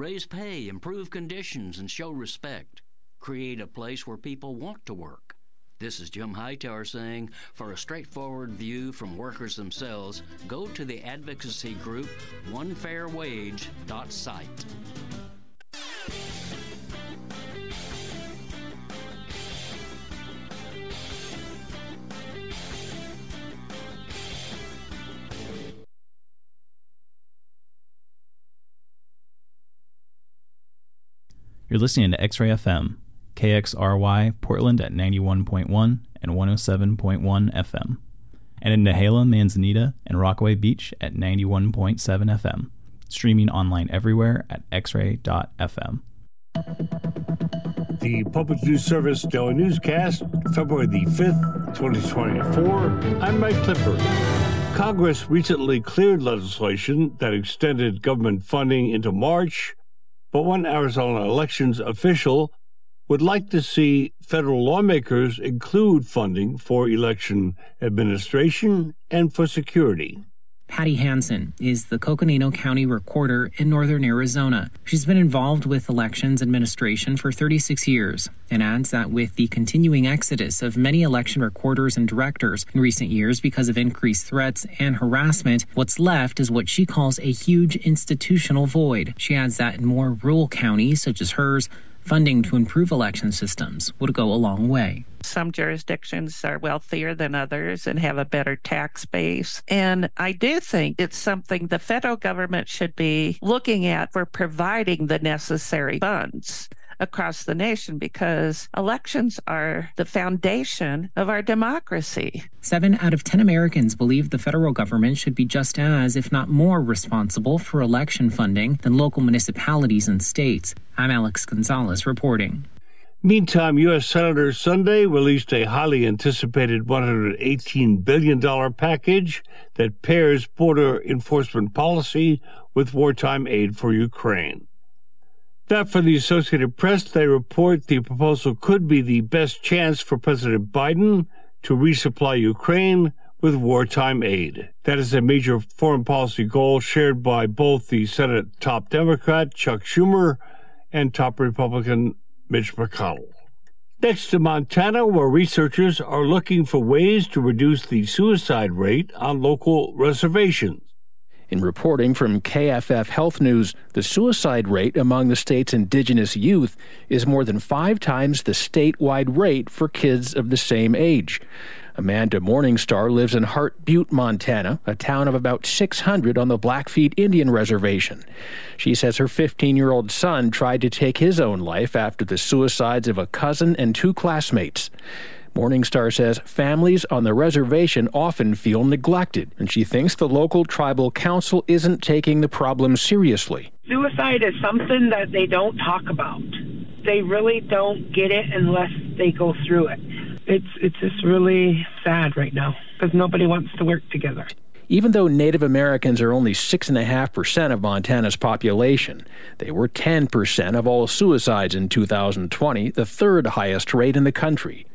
Raise pay, improve conditions, and show respect. Create a place where people want to work. This is Jim Hightower saying, for a straightforward view from workers themselves, go to the advocacy group onefairwage.site. You're listening to X Ray FM, KXRY Portland at 91.1 and 107.1 FM, and in Nehalem, Manzanita, and Rockaway Beach at 91.7 FM, streaming online everywhere at xray.fm. The Public News Service Daily Newscast, February the 5th, 2024. I'm Mike Clifford. Congress recently cleared legislation that extended government funding into March but one Arizona elections official would like to see federal lawmakers include funding for election administration and for security. Patty Hansen is the Coconino County Recorder in northern Arizona. She's been involved with elections administration for 36 years and adds that with the continuing exodus of many election recorders and directors in recent years because of increased threats and harassment, what's left is what she calls a huge institutional void. She adds that in more rural counties, such as hers, funding to improve election systems would go a long way. Some jurisdictions are wealthier than others and have a better tax base. And I do think it's something the federal government should be looking at for providing the necessary funds across the nation because elections are the foundation of our democracy. Seven out of 10 Americans believe the federal government should be just as, if not more, responsible for election funding than local municipalities and states. I'm Alex Gonzalez reporting. Meantime, U.S. Senator Sunday released a highly anticipated $118 billion package that pairs border enforcement policy with wartime aid for Ukraine. That for the Associated Press, they report the proposal could be the best chance for President Biden to resupply Ukraine with wartime aid. That is a major foreign policy goal shared by both the Senate top Democrat Chuck Schumer and top Republican Mitch McConnell. Next to Montana, where researchers are looking for ways to reduce the suicide rate on local reservations. In reporting from KFF Health News, the suicide rate among the state's indigenous youth is more than five times the statewide rate for kids of the same age. Amanda Morningstar lives in Heart Butte, Montana, a town of about 600 on the Blackfeet Indian Reservation. She says her 15 year old son tried to take his own life after the suicides of a cousin and two classmates. Morningstar says families on the reservation often feel neglected, and she thinks the local tribal council isn't taking the problem seriously. Suicide is something that they don't talk about. They really don't get it unless they go through it. It's it's just really sad right now because nobody wants to work together. Even though Native Americans are only 6.5% of Montana's population, they were 10% of all suicides in 2020, the third highest rate in the country.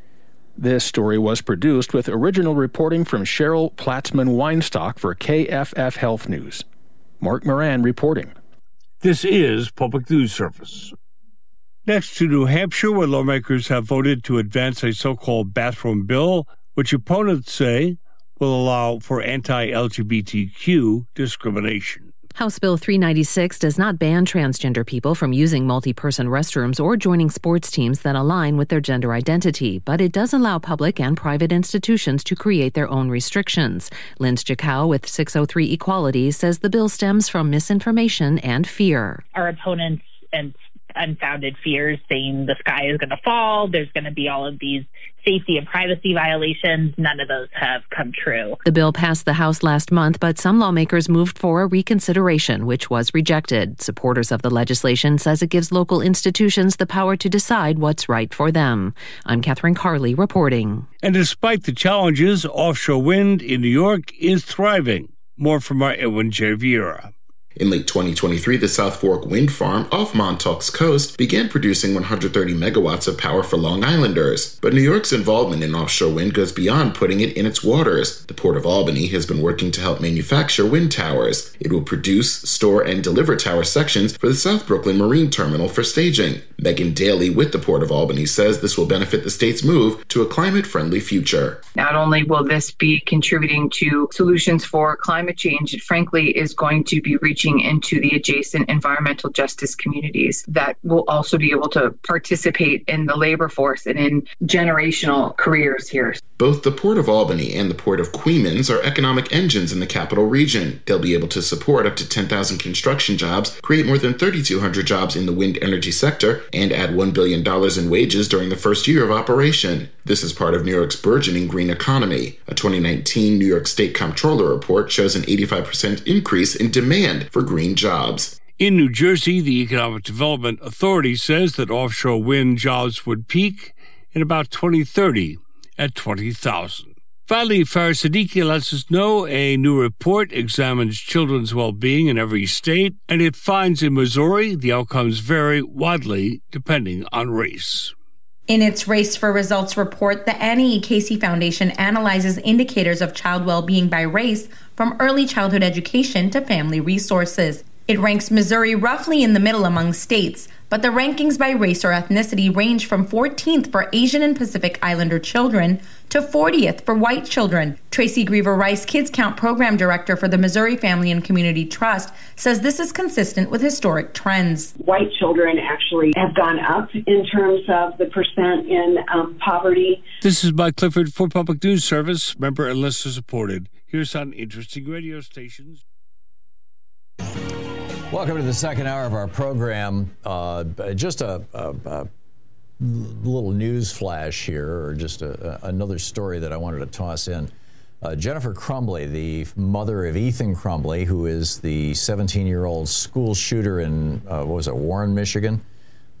This story was produced with original reporting from Cheryl Platzman Weinstock for KFF Health News. Mark Moran reporting. This is Public News Service. Next to New Hampshire, where lawmakers have voted to advance a so called bathroom bill, which opponents say will allow for anti LGBTQ discrimination. House Bill 396 does not ban transgender people from using multi person restrooms or joining sports teams that align with their gender identity, but it does allow public and private institutions to create their own restrictions. Linz Jacow with 603 Equality says the bill stems from misinformation and fear. Our opponents and unfounded fears saying the sky is going to fall, there's going to be all of these safety and privacy violations. None of those have come true. The bill passed the House last month, but some lawmakers moved for a reconsideration, which was rejected. Supporters of the legislation says it gives local institutions the power to decide what's right for them. I'm Catherine Carley reporting. And despite the challenges, offshore wind in New York is thriving. More from our Edwin J. Viera. In late 2023, the South Fork Wind Farm off Montauk's coast began producing 130 megawatts of power for Long Islanders. But New York's involvement in offshore wind goes beyond putting it in its waters. The Port of Albany has been working to help manufacture wind towers. It will produce, store, and deliver tower sections for the South Brooklyn Marine Terminal for staging. Megan Daly with the Port of Albany says this will benefit the state's move to a climate friendly future. Not only will this be contributing to solutions for climate change, it frankly is going to be reaching into the adjacent environmental justice communities that will also be able to participate in the labor force and in generational careers here. Both the Port of Albany and the Port of Coeymans are economic engines in the capital region. They'll be able to support up to 10,000 construction jobs, create more than 3,200 jobs in the wind energy sector, and add $1 billion in wages during the first year of operation. This is part of New York's burgeoning green economy. A 2019 New York State Comptroller report shows an 85% increase in demand for green jobs. In New Jersey, the Economic Development Authority says that offshore wind jobs would peak in about 2030 at 20,000. Finally, Faris Siddiqui lets us know a new report examines children's well-being in every state, and it finds in Missouri the outcomes vary widely depending on race. In its Race for Results report, the Annie E. Casey Foundation analyzes indicators of child well-being by race from early childhood education to family resources. It ranks Missouri roughly in the middle among states, but the rankings by race or ethnicity range from 14th for Asian and Pacific Islander children to 40th for white children. Tracy Greever Rice, Kids Count Program Director for the Missouri Family and Community Trust, says this is consistent with historic trends. White children actually have gone up in terms of the percent in um, poverty. This is Mike Clifford for Public News Service, member and listener supported. Here's some interesting radio stations. Welcome to the second hour of our program. Uh, just a, a, a, little news flash here, or just a, another story that I wanted to toss in. Uh, Jennifer Crumbley, the mother of Ethan Crumbley, who is the 17 year old school shooter in, uh, what was it, Warren, Michigan?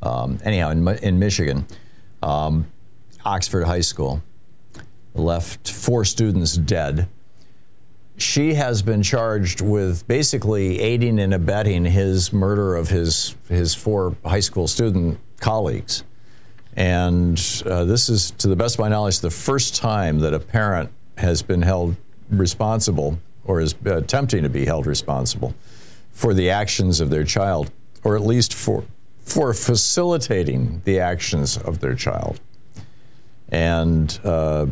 Um, anyhow, in, in Michigan, um, Oxford High School, left four students dead she has been charged with basically aiding and abetting his murder of his his four high school student colleagues. And uh, this is, to the best of my knowledge, the first time that a parent has been held responsible or is attempting to be held responsible for the actions of their child, or at least for for facilitating the actions of their child. And uh,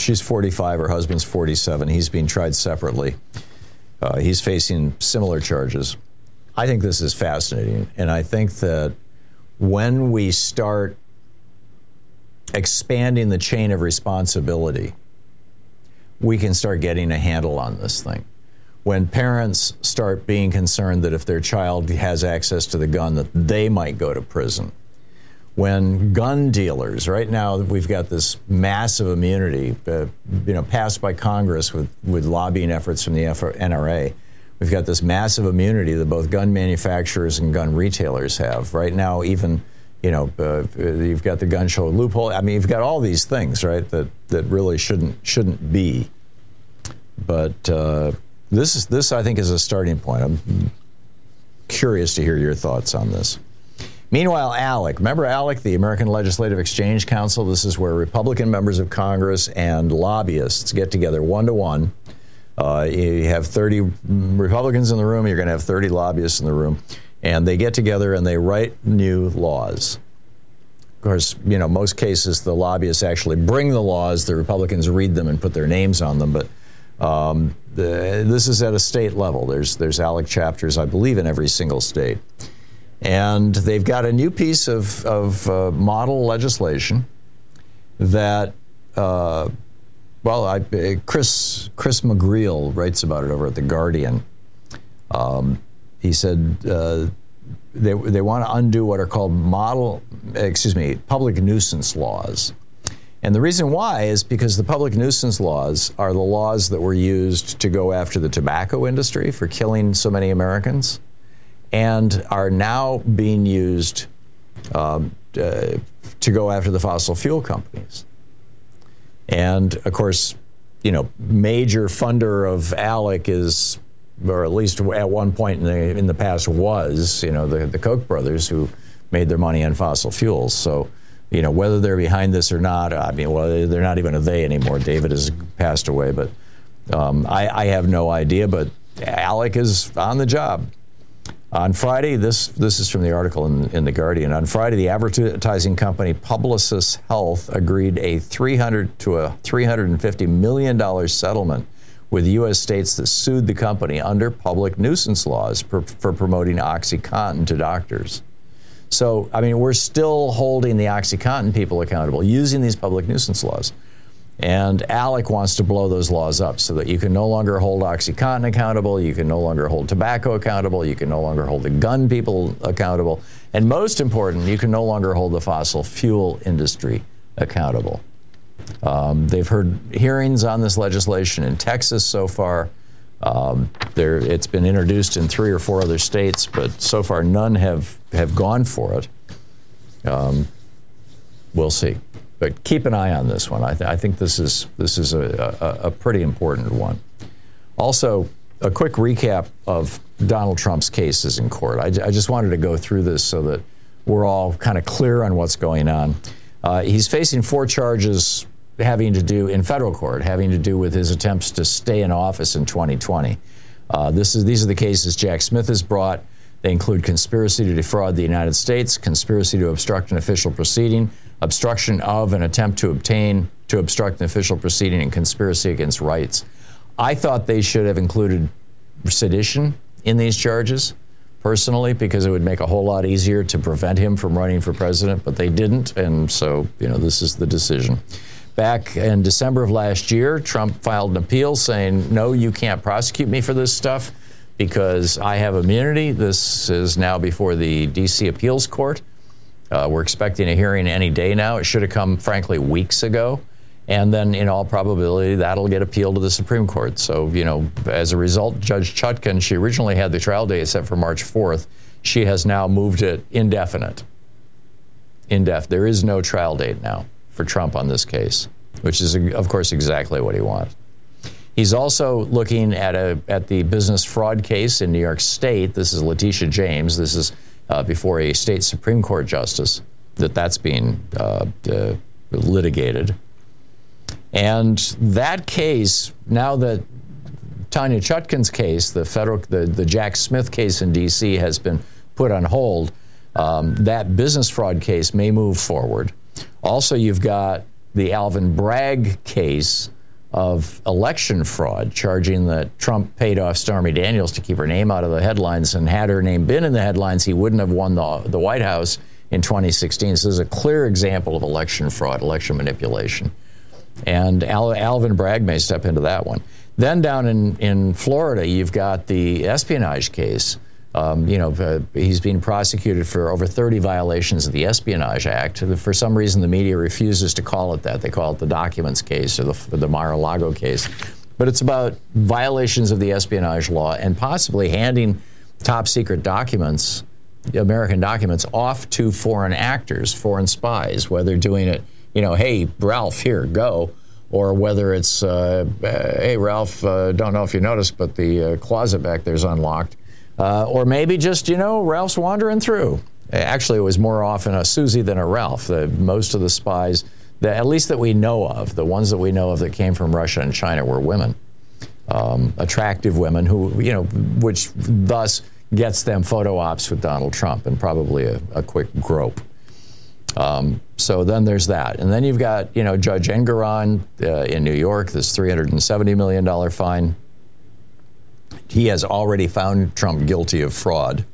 She's 45, her husband's 47. He's being tried separately. Uh, he's facing similar charges. I think this is fascinating. And I think that when we start expanding the chain of responsibility, we can start getting a handle on this thing. When parents start being concerned that if their child has access to the gun, that they might go to prison when gun dealers, right now we've got this massive immunity, uh, you know, passed by Congress with, with lobbying efforts from the NRA. We've got this massive immunity that both gun manufacturers and gun retailers have. Right now, even, you know, uh, you've got the gun show loophole. I mean, you've got all these things, right, that, that really shouldn't shouldn't be. But uh, this is this I think is a starting point. I'm curious to hear your thoughts on this. Meanwhile, ALEC, remember ALEC, the American Legislative Exchange Council? This is where Republican members of Congress and lobbyists get together one to one. You have 30 Republicans in the room, you're going to have 30 lobbyists in the room, and they get together and they write new laws. Of course, you know, most cases the lobbyists actually bring the laws, the Republicans read them and put their names on them, but um, the, this is at a state level. There's, there's ALEC chapters, I believe, in every single state. And they've got a new piece of, of uh, model legislation that, uh, well, I, Chris, Chris McGreal writes about it over at The Guardian. Um, he said uh, they, they want to undo what are called model, excuse me, public nuisance laws. And the reason why is because the public nuisance laws are the laws that were used to go after the tobacco industry for killing so many Americans and are now being used um, uh, to go after the fossil fuel companies. And of course, you know, major funder of ALEC is or at least at one point in the in the past was, you know, the the Koch brothers who made their money on fossil fuels. So, you know, whether they're behind this or not, I mean, well, they're not even a they anymore. David has passed away, but um, I, I have no idea. But Alec is on the job. On Friday, this this is from the article in, in the Guardian. On Friday, the advertising company Publicis Health agreed a 300 to a 350 million dollar settlement with U.S. states that sued the company under public nuisance laws for, for promoting OxyContin to doctors. So, I mean, we're still holding the OxyContin people accountable using these public nuisance laws. And ALEC wants to blow those laws up so that you can no longer hold OxyContin accountable, you can no longer hold tobacco accountable, you can no longer hold the gun people accountable, and most important, you can no longer hold the fossil fuel industry accountable. Um, they've heard hearings on this legislation in Texas so far. Um, there, it's been introduced in three or four other states, but so far none have, have gone for it. Um, we'll see. But keep an eye on this one. I, th- I think this is this is a, a, a, pretty important one. Also, a quick recap of Donald Trump's cases in court. I just wanted to go through this so that we're all kind of clear on what's going on. Uh, he's facing four charges having to do in federal court, having to do with his attempts to stay in office in 2020. Uh, this is these are the cases Jack Smith has brought. They include conspiracy to defraud the United States, conspiracy to obstruct an official proceeding, obstruction of an attempt to obtain to obstruct an official proceeding, and conspiracy against rights. I thought they should have included sedition in these charges, personally, because it would make a whole lot easier to prevent him from running for president, but they didn't, and so, you know, this is the decision. Back in December of last year, Trump filed an appeal saying, no, you can't prosecute me for this stuff because I have immunity. This is now before the D.C. Appeals Court. Uh, we're expecting a hearing any day now. It should have come, frankly, weeks ago. And then, in all probability, that'll get appealed to the Supreme Court. So, you know, as a result, Judge Chutkan, she originally had the trial date set for March 4th. She has now moved it indefinite. Indef. There is no trial date now for Trump on this case, which is, of course, exactly what he wants. He's also looking at a at the business fraud case in New York State. This is Letitia James. This is uh, before a state Supreme Court justice that that's being uh, uh, litigated. And that case, now that Tanya Chutkan's case, the federal, the, the Jack Smith case in D.C., has been put on hold, um, that business fraud case may move forward. Also, you've got the Alvin Bragg case of election fraud, charging that Trump paid off Stormy Daniels to keep her name out of the headlines. And had her name been in the headlines, he wouldn't have won the, the White House in 2016. So this is a clear example of election fraud, election manipulation. And Al, Alvin Bragg may step into that one. Then down in, in Florida, you've got the espionage case um, you know, uh, he's being prosecuted for over 30 violations of the Espionage Act. For some reason, the media refuses to call it that. They call it the documents case or the, the Mar-a-Lago case. But it's about violations of the espionage law and possibly handing top secret documents, American documents, off to foreign actors, foreign spies, whether doing it, you know, hey, Ralph, here, go, or whether it's, uh, uh, hey, Ralph, uh, don't know if you noticed, but the uh, closet back there's unlocked uh, or maybe just, you know, Ralph's wandering through. Actually, it was more often a Susie than a Ralph. The, most of the spies, at least that we know of, the ones that we know of that came from Russia and China were women. Um, attractive women who, you know, which thus gets them photo ops with Donald Trump and probably a, a quick grope. Um, so then there's that. And then you've got, you know, Judge Engoron uh, in New York, this $370 million fine he has already found Trump guilty of fraud.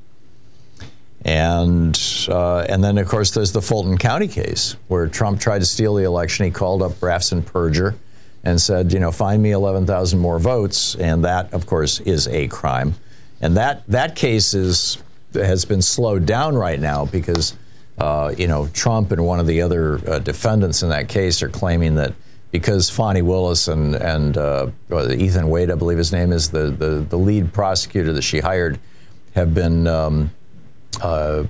And uh, and then of course there's the Fulton County case where Trump tried to steal the election. He called up Raffensperger and said, you know, find me 11,000 more votes, and that of course is a crime. And that that case is has been slowed down right now because uh, you know Trump and one of the other uh, defendants in that case are claiming that because Fani Willis and and uh, Ethan Wade, I believe his name is the, the, the lead prosecutor that she hired, have been um, uh,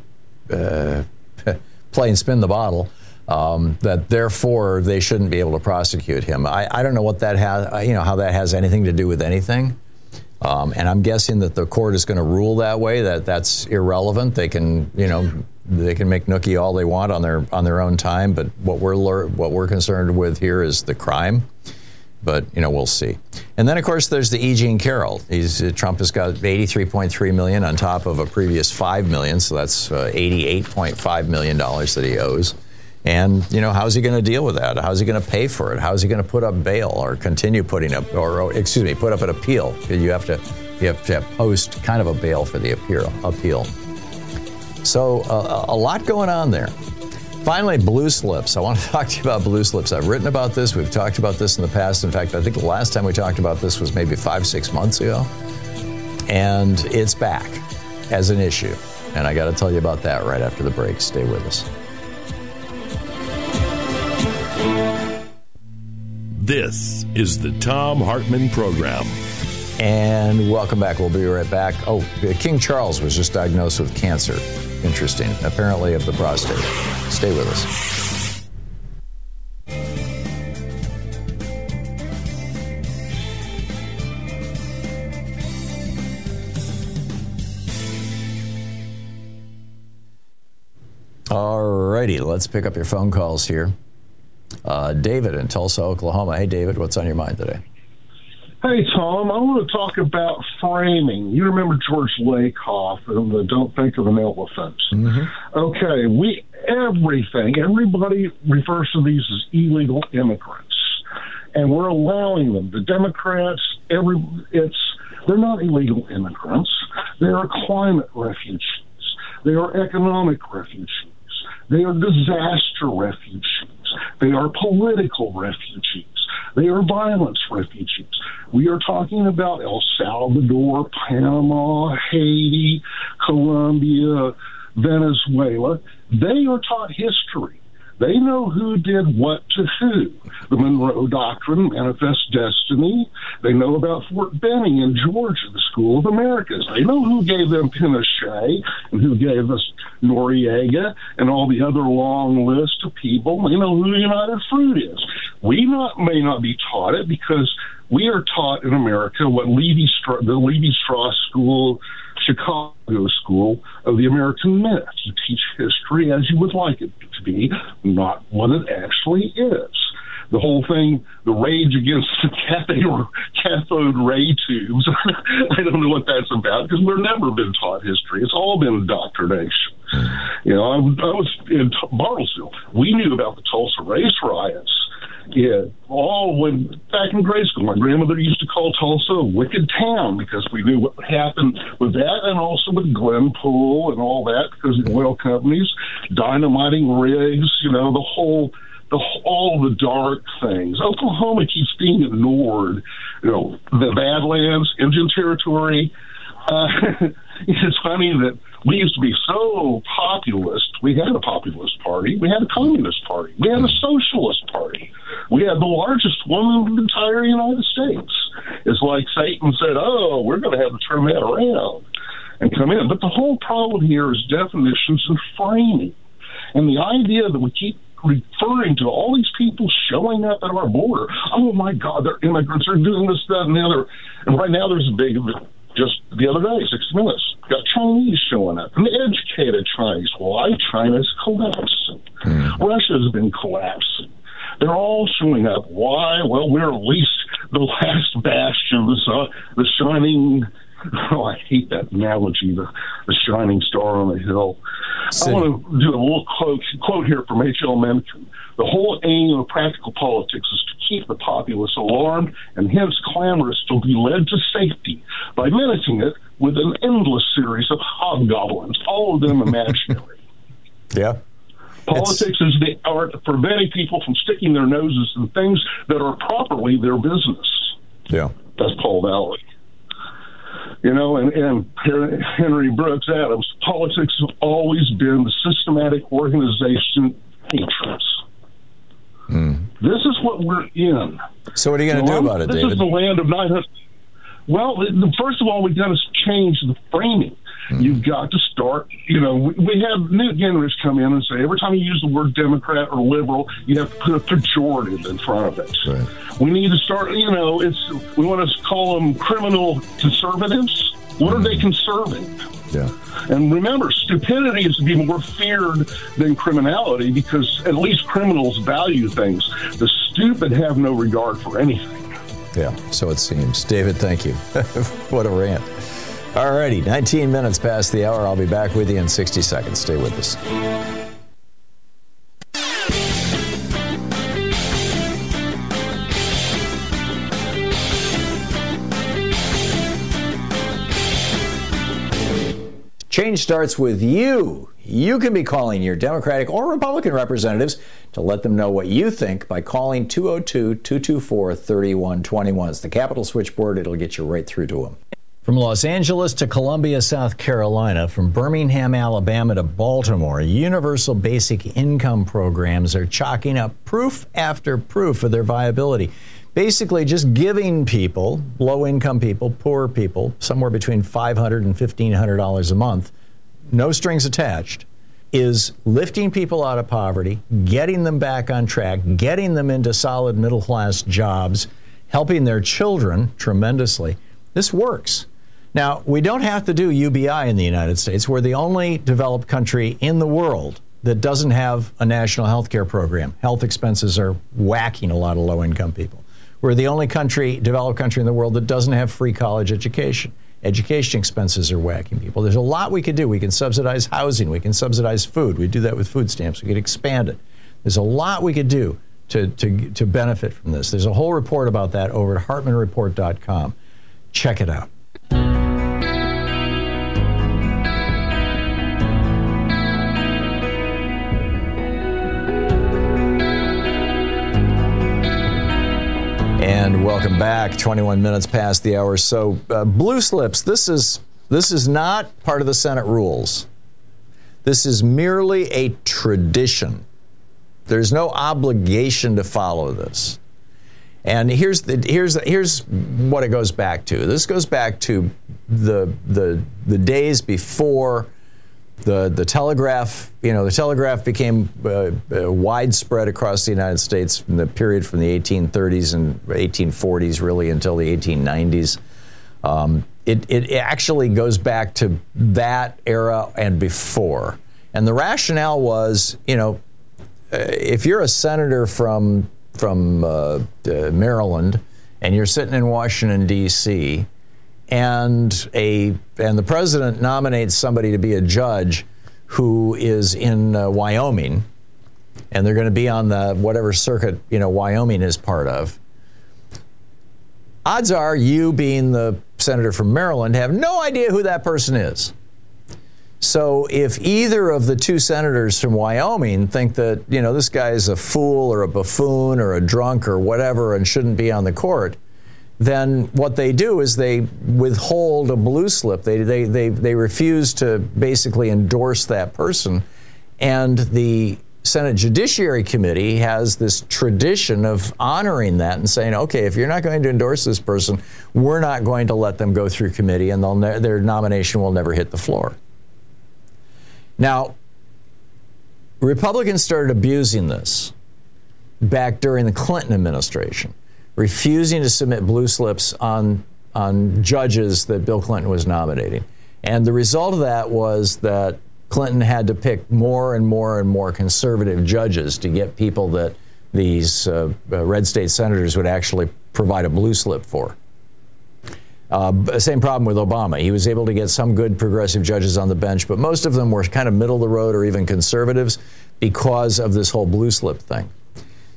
uh, playing spin the bottle. Um, that therefore they shouldn't be able to prosecute him. I, I don't know what that has, you know, how that has anything to do with anything. Um, and I'm guessing that the court is going to rule that way. That that's irrelevant. They can, you know, they can make nookie all they want on their on their own time. But what we're what we're concerned with here is the crime. But you know, we'll see. And then of course there's the E. Jean Carroll. He's uh, Trump has got 83.3 million on top of a previous 5 million, so that's uh, 88.5 million dollars that he owes. And you know, how's he going to deal with that? How's he going to pay for it? How's he going to put up bail or continue putting up, or, or excuse me, put up an appeal? You have to, you have to post kind of a bail for the appeal. Appeal. So uh, a lot going on there. Finally, blue slips. I want to talk to you about blue slips. I've written about this. We've talked about this in the past. In fact, I think the last time we talked about this was maybe five, six months ago. And it's back as an issue. And I got to tell you about that right after the break. Stay with us. This is the Thom Hartmann Program. And welcome back. We'll be right back. Oh, King Charles was just diagnosed with cancer. Interesting. Apparently, of the prostate. Stay with us. All righty, let's pick up your phone calls here. Uh, David in Tulsa, Oklahoma. Hey, David, what's on your mind today? Hey, Thom, I want to talk about framing. You remember George Lakoff and the Don't Think of an Elephant. Mm-hmm. Okay, we everything, everybody refers to these as illegal immigrants. And we're allowing them. The Democrats, every it's they're not illegal immigrants. They are climate refugees. They are economic refugees. They are disaster refugees. They are political refugees. They are violence refugees. We are talking about El Salvador, Panama, Haiti, Colombia, Venezuela. They are taught history. They know who did what to who. The Monroe Doctrine, Manifest Destiny. They know about Fort Benning in Georgia, the School of Americas. They know who gave them Pinochet and who gave us Noriega and all the other long list of people. They know who United Fruit is. We not may not be taught it because we are taught in America what the Levi Strauss School Chicago School of the American Myth. You teach history as you would like it to be, not what it actually is. The whole thing, the rage against the cathode, cathode ray tubes, I don't know what that's about because we've never been taught history. It's all been indoctrination. Hmm. You know, I, I was in Bartlesville. We knew about the Tulsa race riots yeah, all when back in grade school, my grandmother used to call Tulsa a wicked town because we knew what happened with that, and also with Glenpool and all that because of oil companies, dynamiting rigs, you know, the whole the all the dark things. Oklahoma keeps being ignored. You know, the Badlands, Indian Territory. Uh, it's funny that we used to be so populist. We had a populist party. We had a communist party. We had a socialist party. We had the largest one in the entire United States. It's like Satan said, "Oh, we're going to have to turn that around and come in." But the whole problem here is definitions and framing, and the idea that we keep referring to all these people showing up at our border. Oh my God, they're immigrants. They're doing this, that, and the other. And right now, there's a big just the other day, six minutes, got Chinese showing up, and educated Chinese. Why China's collapsing? Mm. Russia's been collapsing. They're all showing up. Why? Well, we're at least the last bastion, the, the shining. Oh, I hate that analogy, the, the shining star on the hill. I want to do a little quote, quote here from H.L. Mencken. The whole aim of practical politics is to keep the populace alarmed and hence clamorous to be led to safety by menacing it with an endless series of hobgoblins, all of them imaginary. yeah. Politics it's... is the art of preventing people from sticking their noses in things that are properly their business. Yeah. That's Paul Valéry. You know, and, and Henry Brooks Adams, politics has always been the systematic organization hatreds. Mm. This is what we're in. So what are you going to do about it, this David? This is the land of 900. Well, first of all, we've got to change the framing. Mm. You've got to start, you know, we, we have Newt Gingrich come in and say every time you use the word Democrat or liberal, you have to put a pejorative in front of it. Right. We need to start, you know, it's we want to call them criminal conservatives. What are they conserving? Yeah. And remember, stupidity is to be more feared than criminality because at least criminals value things. The stupid have no regard for anything. Yeah, so it seems. David, thank you. what a rant. All righty, 19 minutes past the hour. I'll be back with you in 60 seconds. Stay with us. Change starts with you. You can be calling your Democratic or Republican representatives to let them know what you think by calling 202 224 3121. It's the Capitol Switchboard, it'll get you right through to them. From Los Angeles to Columbia, South Carolina, from Birmingham, Alabama to Baltimore, universal basic income programs are chalking up proof after proof of their viability. Basically, just giving people, low income people, poor people, somewhere between $500 and $1,500 a month, no strings attached, is lifting people out of poverty, getting them back on track, getting them into solid middle class jobs, helping their children tremendously. This works. Now, we don't have to do UBI in the United States. We're the only developed country in the world that doesn't have a national health care program. Health expenses are whacking a lot of low income people. We're the only country, developed country in the world that doesn't have free college education. Education expenses are whacking people. There's a lot we could do. We can subsidize housing. We can subsidize food. We do that with food stamps. We could expand it. There's a lot we could do to, to, to benefit from this. There's a whole report about that over at hartmannreport.com. Check it out. Welcome back. 21 minutes past the hour. So, uh, blue slips. This is this is not part of the Senate rules. This is merely a tradition. There's no obligation to follow this. And here's the here's here's what it goes back to. This goes back to the the the days before the the telegraph, you know, the telegraph became uh, uh, widespread across the United States in the period from the 1830s and 1840s, really until the 1890s. Um, it, it actually goes back to that era and before. And the rationale was, you know, uh, if you're a senator from from uh, uh, Maryland and you're sitting in Washington D.C and a and the president nominates somebody to be a judge who is in uh, Wyoming, and they're going to be on the whatever circuit you know Wyoming is part of. Odds are you, being the senator from Maryland, have no idea who that person is. So if either of the two senators from Wyoming think that you know this guy is a fool or a buffoon or a drunk or whatever and shouldn't be on the court, then what they do is they withhold a blue slip. They, they, they, they refuse to basically endorse that person. And the Senate Judiciary Committee has this tradition of honoring that and saying, okay, if you're not going to endorse this person, we're not going to let them go through committee and ne- their nomination will never hit the floor. Now, Republicans started abusing this back during the Clinton administration refusing to submit blue slips on, on judges that Bill Clinton was nominating. And the result of that was that Clinton had to pick more and more and more conservative judges to get people that these uh, uh red state senators would actually provide a blue slip for. Uh, same problem with Obama. He was able to get some good progressive judges on the bench, but most of them were kind of middle of the road or even conservatives because of this whole blue slip thing.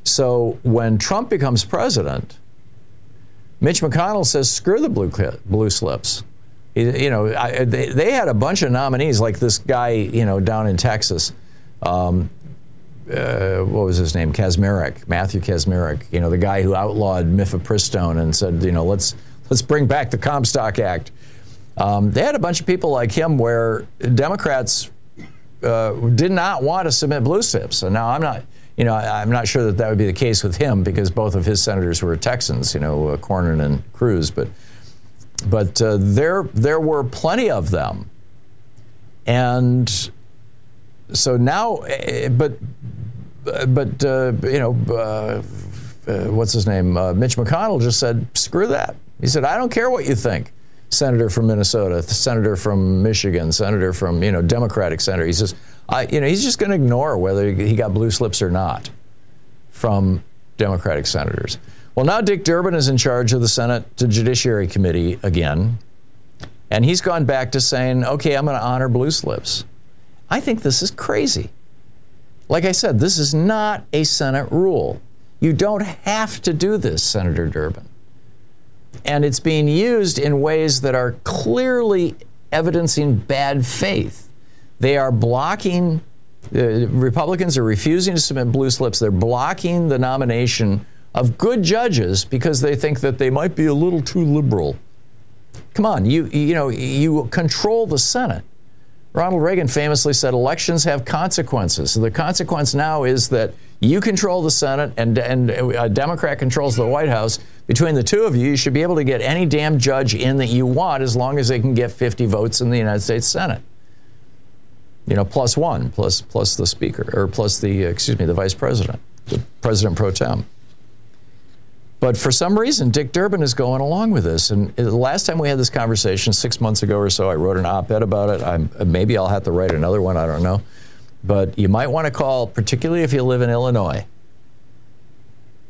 So when Trump becomes president, Mitch McConnell says, screw the blue, blue slips. You know, I, they, they, had a bunch of nominees, like this guy, you know, down in Texas. Um, uh, what was his name? Kacsmaryk, Matthew Kacsmaryk. You know, the guy who outlawed mifepristone and said, you know, let's let's bring back the Comstock Act. Um, they had a bunch of people like him where Democrats uh, did not want to submit blue slips. And now I'm not you know, I, am not sure that that would be the case with him because both of his senators were Texans, you know, uh, Cornyn and Cruz. But, but uh, there, there were plenty of them And so now, eh, but, but, uh, you know, uh, uh, what's his name? Uh, Mitch McConnell just said, screw that. He said, I don't care what you think. Senator from Minnesota, senator from Michigan, senator from, you know, Democratic senator. He says, You know, he's just going to ignore whether he got blue slips or not from Democratic senators. Well, now Dick Durbin is in charge of the Senate Judiciary Committee again. And he's gone back to saying, okay, I'm going to honor blue slips. I think this is crazy. Like I said, this is not a Senate rule. You don't have to do this, Senator Durbin. And it's being used in ways that are clearly evidencing bad faith. They are blocking, uh, Republicans are refusing to submit blue slips. They're blocking the nomination of good judges because they think that they might be a little too liberal. Come on, you, you know, you control the Senate. Ronald Reagan famously said elections have consequences. So the consequence now is that you control the Senate and, and a Democrat controls the White House. Between the two of you, you should be able to get any damn judge in that you want as long as they can get 50 votes in the United States Senate. You know, plus one, plus plus the Speaker, or plus the excuse me, the Vice President, the President pro tem. But for some reason, Dick Durbin is going along with this. And the last time we had this conversation, six months ago or so, I wrote an op ed about it. I'm, maybe I'll have to write another one, I don't know. But you might want to call, particularly if you live in Illinois,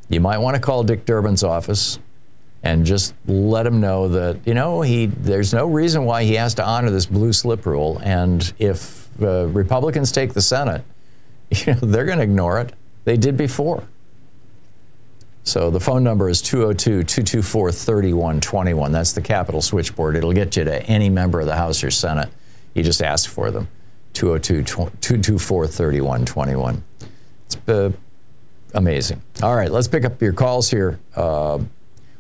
you might want to call Dick Durbin's office and just let him know that, you know, he, there's no reason why he has to honor this blue slip rule. And if uh, Republicans take the Senate, you know, they're going to ignore it. They did before. So the phone number is 202 224 3121. That's the Capitol switchboard. It'll get you to any member of the House or Senate. You just ask for them. 202 224 3121. It's uh, amazing. All right, let's pick up your calls here. Uh,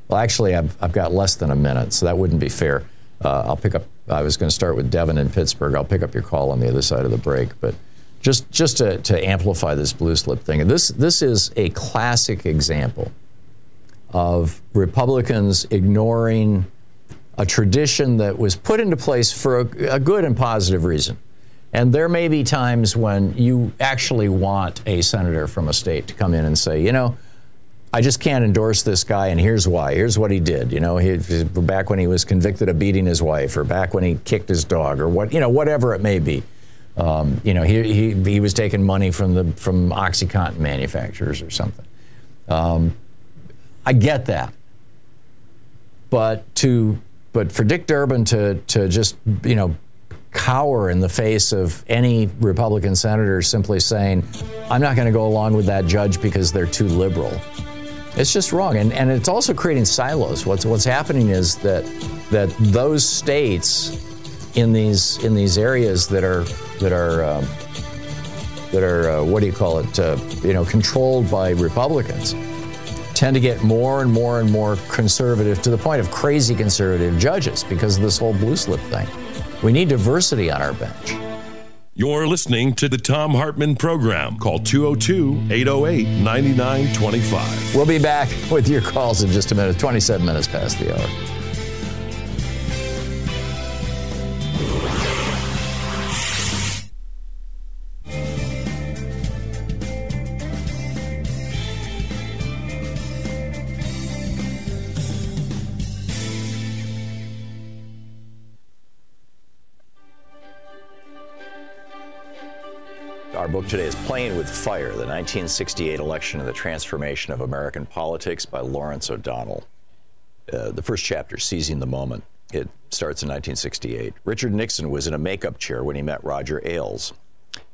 well, actually, I've, I've got less than a minute, so that wouldn't be fair. Uh, I'll pick up, I was going to start with Devin in Pittsburgh. I'll pick up your call on the other side of the break. But just just to, to amplify this blue slip thing. This this is a classic example of Republicans ignoring a tradition that was put into place for a, a good and positive reason. And there may be times when you actually want a senator from a state to come in and say, you know, I just can't endorse this guy, and here's why. Here's what he did. You know, he, back when he was convicted of beating his wife, or back when he kicked his dog, or what, you know, whatever it may be. Um, you know, he, he, he was taking money from the from OxyContin manufacturers or something. Um, I get that, but to but for Dick Durbin to to just you know cower in the face of any Republican senator simply saying, "I'm not going to go along with that judge because they're too liberal." It's just wrong, and and it's also creating silos. What's what's happening is that that those states in these in these areas that are that are um, that are uh, what do you call it? Uh, you know, controlled by Republicans tend to get more and more and more conservative to the point of crazy conservative judges because of this whole blue slip thing. We need diversity on our bench. You're listening to the Thom Hartmann program. Call 202 808 9925. We'll be back with your calls in just a minute, 27 minutes past the hour. Today is Playing with Fire The 1968 Election and the Transformation of American Politics by Lawrence O'Donnell. Uh, the first chapter, Seizing the Moment. It starts in 1968. Richard Nixon was in a makeup chair when he met Roger Ailes.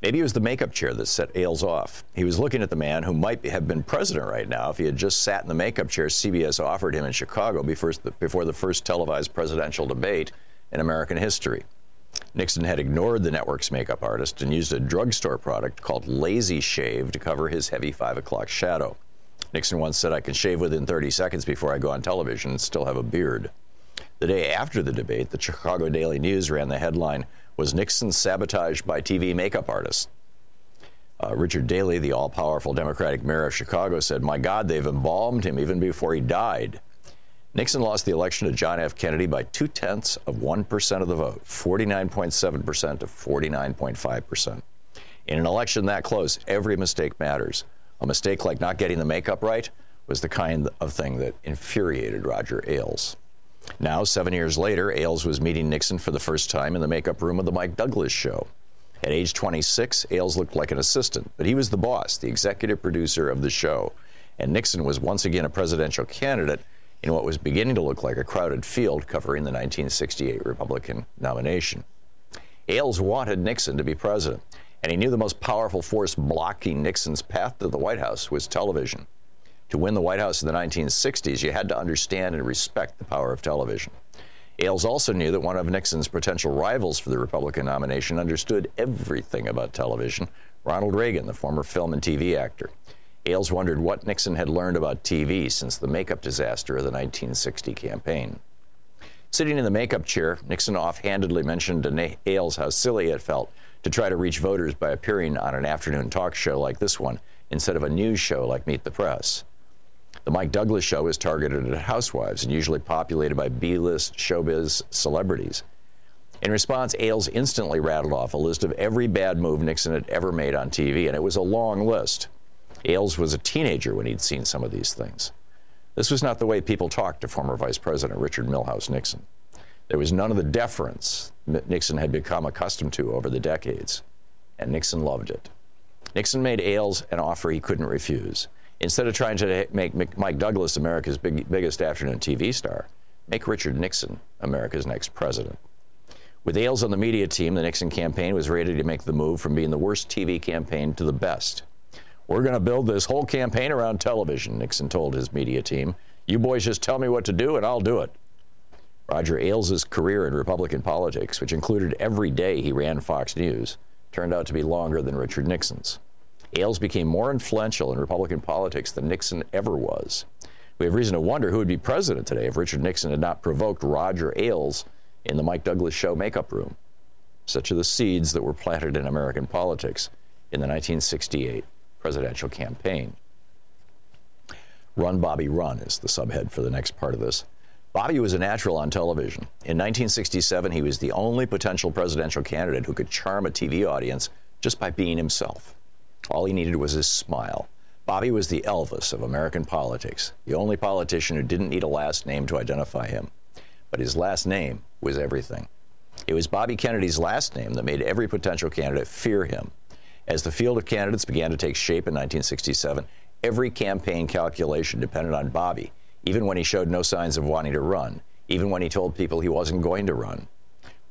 Maybe it was the makeup chair that set Ailes off. He was looking at the man who might have been president right now if he had just sat in the makeup chair CBS offered him in Chicago before the first televised presidential debate in American history. Nixon had ignored the network's makeup artist and used a drugstore product called Lazy Shave to cover his heavy 5 o'clock shadow. Nixon once said, I can shave within 30 seconds before I go on television and still have a beard. The day after the debate, the Chicago Daily News ran the headline, Was Nixon sabotaged by TV makeup artists? Uh, Richard Daley, the all powerful Democratic mayor of Chicago, said, My God, they've embalmed him even before he died. Nixon lost the election to John F. Kennedy by two tenths of 1% of the vote, 49.7% to 49.5%. In an election that close, every mistake matters. A mistake like not getting the makeup right was the kind of thing that infuriated Roger Ailes. Now, seven years later, Ailes was meeting Nixon for the first time in the makeup room of the Mike Douglas show. At age 26, Ailes looked like an assistant, but he was the boss, the executive producer of the show. And Nixon was once again a presidential candidate in what was beginning to look like a crowded field covering the 1968 Republican nomination. Ailes wanted Nixon to be president, and he knew the most powerful force blocking Nixon's path to the White House was television. To win the White House in the 1960s, you had to understand and respect the power of television. Ailes also knew that one of Nixon's potential rivals for the Republican nomination understood everything about television Ronald Reagan, the former film and TV actor. Ailes wondered what Nixon had learned about TV since the makeup disaster of the 1960 campaign. Sitting in the makeup chair, Nixon offhandedly mentioned to Ailes how silly it felt to try to reach voters by appearing on an afternoon talk show like this one instead of a news show like Meet the Press. The Mike Douglas show is targeted at housewives and usually populated by B list showbiz celebrities. In response, Ailes instantly rattled off a list of every bad move Nixon had ever made on TV, and it was a long list. Ailes was a teenager when he'd seen some of these things. This was not the way people talked to former Vice President Richard Milhous Nixon. There was none of the deference Nixon had become accustomed to over the decades, and Nixon loved it. Nixon made Ailes an offer he couldn't refuse. Instead of trying to make Mike Douglas America's big, biggest afternoon TV star, make Richard Nixon America's next president. With Ailes on the media team, the Nixon campaign was ready to make the move from being the worst TV campaign to the best. We're going to build this whole campaign around television, Nixon told his media team. You boys just tell me what to do and I'll do it. Roger Ailes' career in Republican politics, which included every day he ran Fox News, turned out to be longer than Richard Nixon's. Ailes became more influential in Republican politics than Nixon ever was. We have reason to wonder who would be president today if Richard Nixon had not provoked Roger Ailes in the Mike Douglas show makeup room. Such are the seeds that were planted in American politics in the 1968 presidential campaign. Run, Bobby, Run is the subhead for the next part of this. Bobby was a natural on television. In 1967, he was the only potential presidential candidate who could charm a TV audience just by being himself. All he needed was his smile. Bobby was the Elvis of American politics, the only politician who didn't need a last name to identify him. But his last name was everything. It was Bobby Kennedy's last name that made every potential candidate fear him. As the field of candidates began to take shape in 1967, every campaign calculation depended on Bobby, even when he showed no signs of wanting to run, even when he told people he wasn't going to run.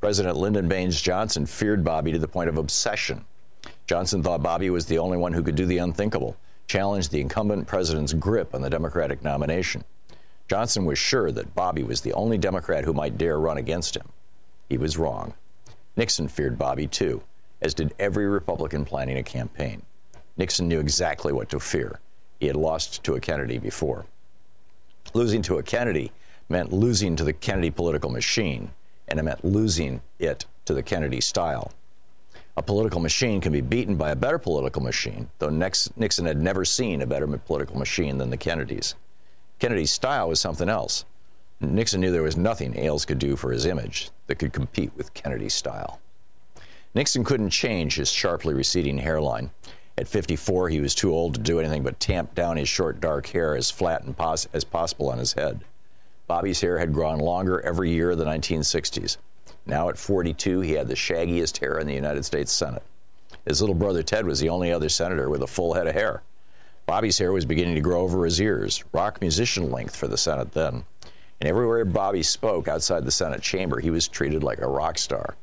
President Lyndon Baines Johnson feared Bobby to the point of obsession. Johnson thought Bobby was the only one who could do the unthinkable, challenge the incumbent president's grip on the Democratic nomination. Johnson was sure that Bobby was the only Democrat who might dare run against him. He was wrong. Nixon feared Bobby, too as did every Republican planning a campaign. Nixon knew exactly what to fear. He had lost to a Kennedy before. Losing to a Kennedy meant losing to the Kennedy political machine, and it meant losing it to the Kennedy style. A political machine can be beaten by a better political machine, though Nixon had never seen a better political machine than the Kennedys. Kennedy's style was something else. Nixon knew there was nothing Ailes could do for his image that could compete with Kennedy's style. Nixon couldn't change his sharply receding hairline. At 54, he was too old to do anything but tamp down his short dark hair as flat and pos- as possible on his head. Bobby's hair had grown longer every year of the 1960s. Now at 42, he had the shaggiest hair in the United States Senate. His little brother Ted was the only other senator with a full head of hair. Bobby's hair was beginning to grow over his ears, rock musician length for the Senate then. And everywhere Bobby spoke outside the Senate chamber, he was treated like a rock star.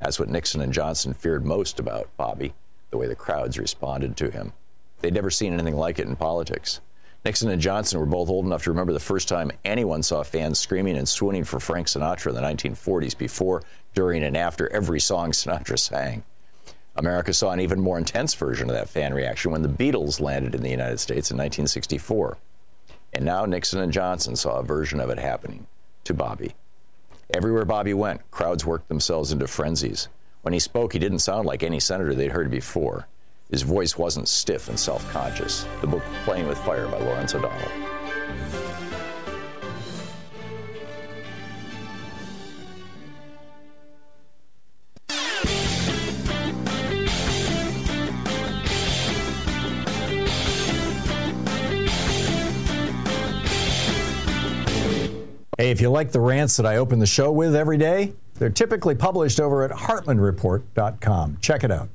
That's what Nixon and Johnson feared most about Bobby, the way the crowds responded to him. They'd never seen anything like it in politics. Nixon and Johnson were both old enough to remember the first time anyone saw fans screaming and swooning for Frank Sinatra in the 1940s before, during, and after every song Sinatra sang. America saw an even more intense version of that fan reaction when the Beatles landed in the United States in 1964. And now Nixon and Johnson saw a version of it happening to Bobby. Everywhere Bobby went, crowds worked themselves into frenzies. When he spoke, he didn't sound like any senator they'd heard before. His voice wasn't stiff and self conscious. The book Playing with Fire by Lawrence O'Donnell. Hey, if you like the rants that I open the show with every day, they're typically published over at HartmannReport.com. Check it out.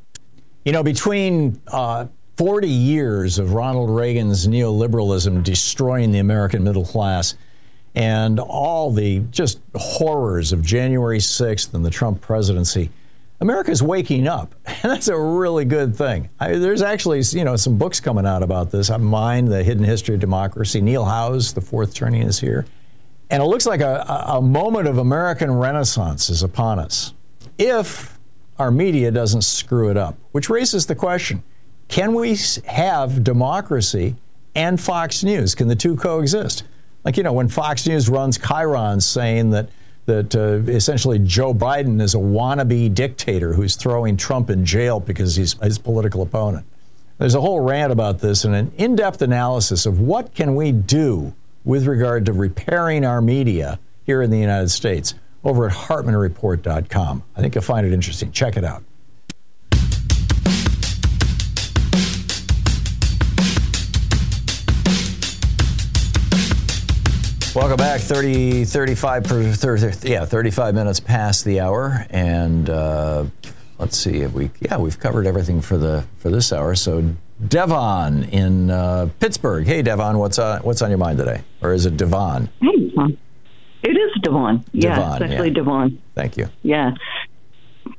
You know, between uh, 40 years of Ronald Reagan's neoliberalism destroying the American middle class and all the just horrors of January 6th and the Trump presidency, America's waking up, and that's a really good thing. I, there's actually, you know, some books coming out about this. Mine, The Hidden History of Democracy. Neil Howe's, The Fourth Turning, is here. And it looks like a, a moment of American renaissance is upon us if our media doesn't screw it up, which raises the question can we have democracy and Fox News? Can the two coexist? Like, you know, when Fox News runs Chyrons saying that, that uh, essentially Joe Biden is a wannabe dictator who's throwing Trump in jail because he's his political opponent. There's a whole rant about this and an in depth analysis of what can we do with regard to repairing our media here in the United States over at HartmannReport.com. I think you'll find it interesting. Check it out. Welcome back. 30, 35, per, 30, yeah, 35 minutes past the hour. And uh, let's see if we, yeah, we've covered everything for the for this hour. So Devon in uh, Pittsburgh. Hey, Devon, what's uh, what's on your mind today? Or is it Devon? Hey, Thom. It is Devon. Yeah, Devon, it's actually yeah. Devon. Thank you. Yeah.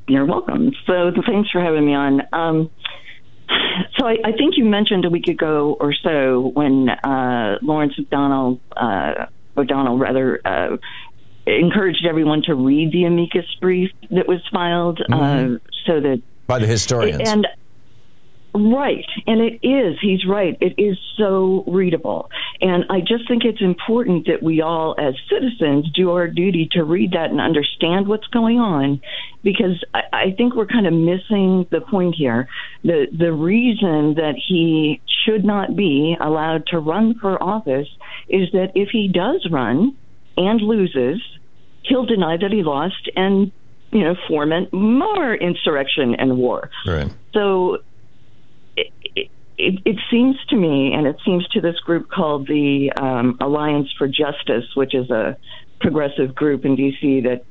You're welcome. So thanks for having me on. Um, so I, I think you mentioned a week ago or so when uh, Lawrence O'Donnell, uh, O'Donnell rather, uh, encouraged everyone to read the amicus brief that was filed, uh, so that By the historians. and right, and it is. He's right. It is so readable, and I just think it's important that we all, as citizens, do our duty to read that and understand what's going on, because I, I think we're kind of missing the point here. the The reason that he should not be allowed to run for office is that if he does run and loses, he'll deny that he lost and you know foment more insurrection and war. Right. So it, it seems to me, and it seems to this group called the um, Alliance for Justice, which is a progressive group in D.C. that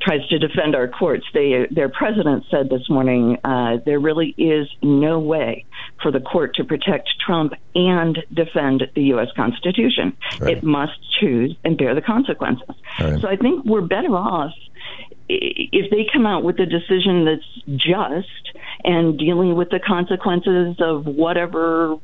tries to defend our courts. They, their president said this morning uh, there really is no way for the court to protect Trump and defend the U.S. Constitution. Right. It must choose and bear the consequences. Right. So I think we're better off if they come out with a decision that's just and dealing with the consequences of whatever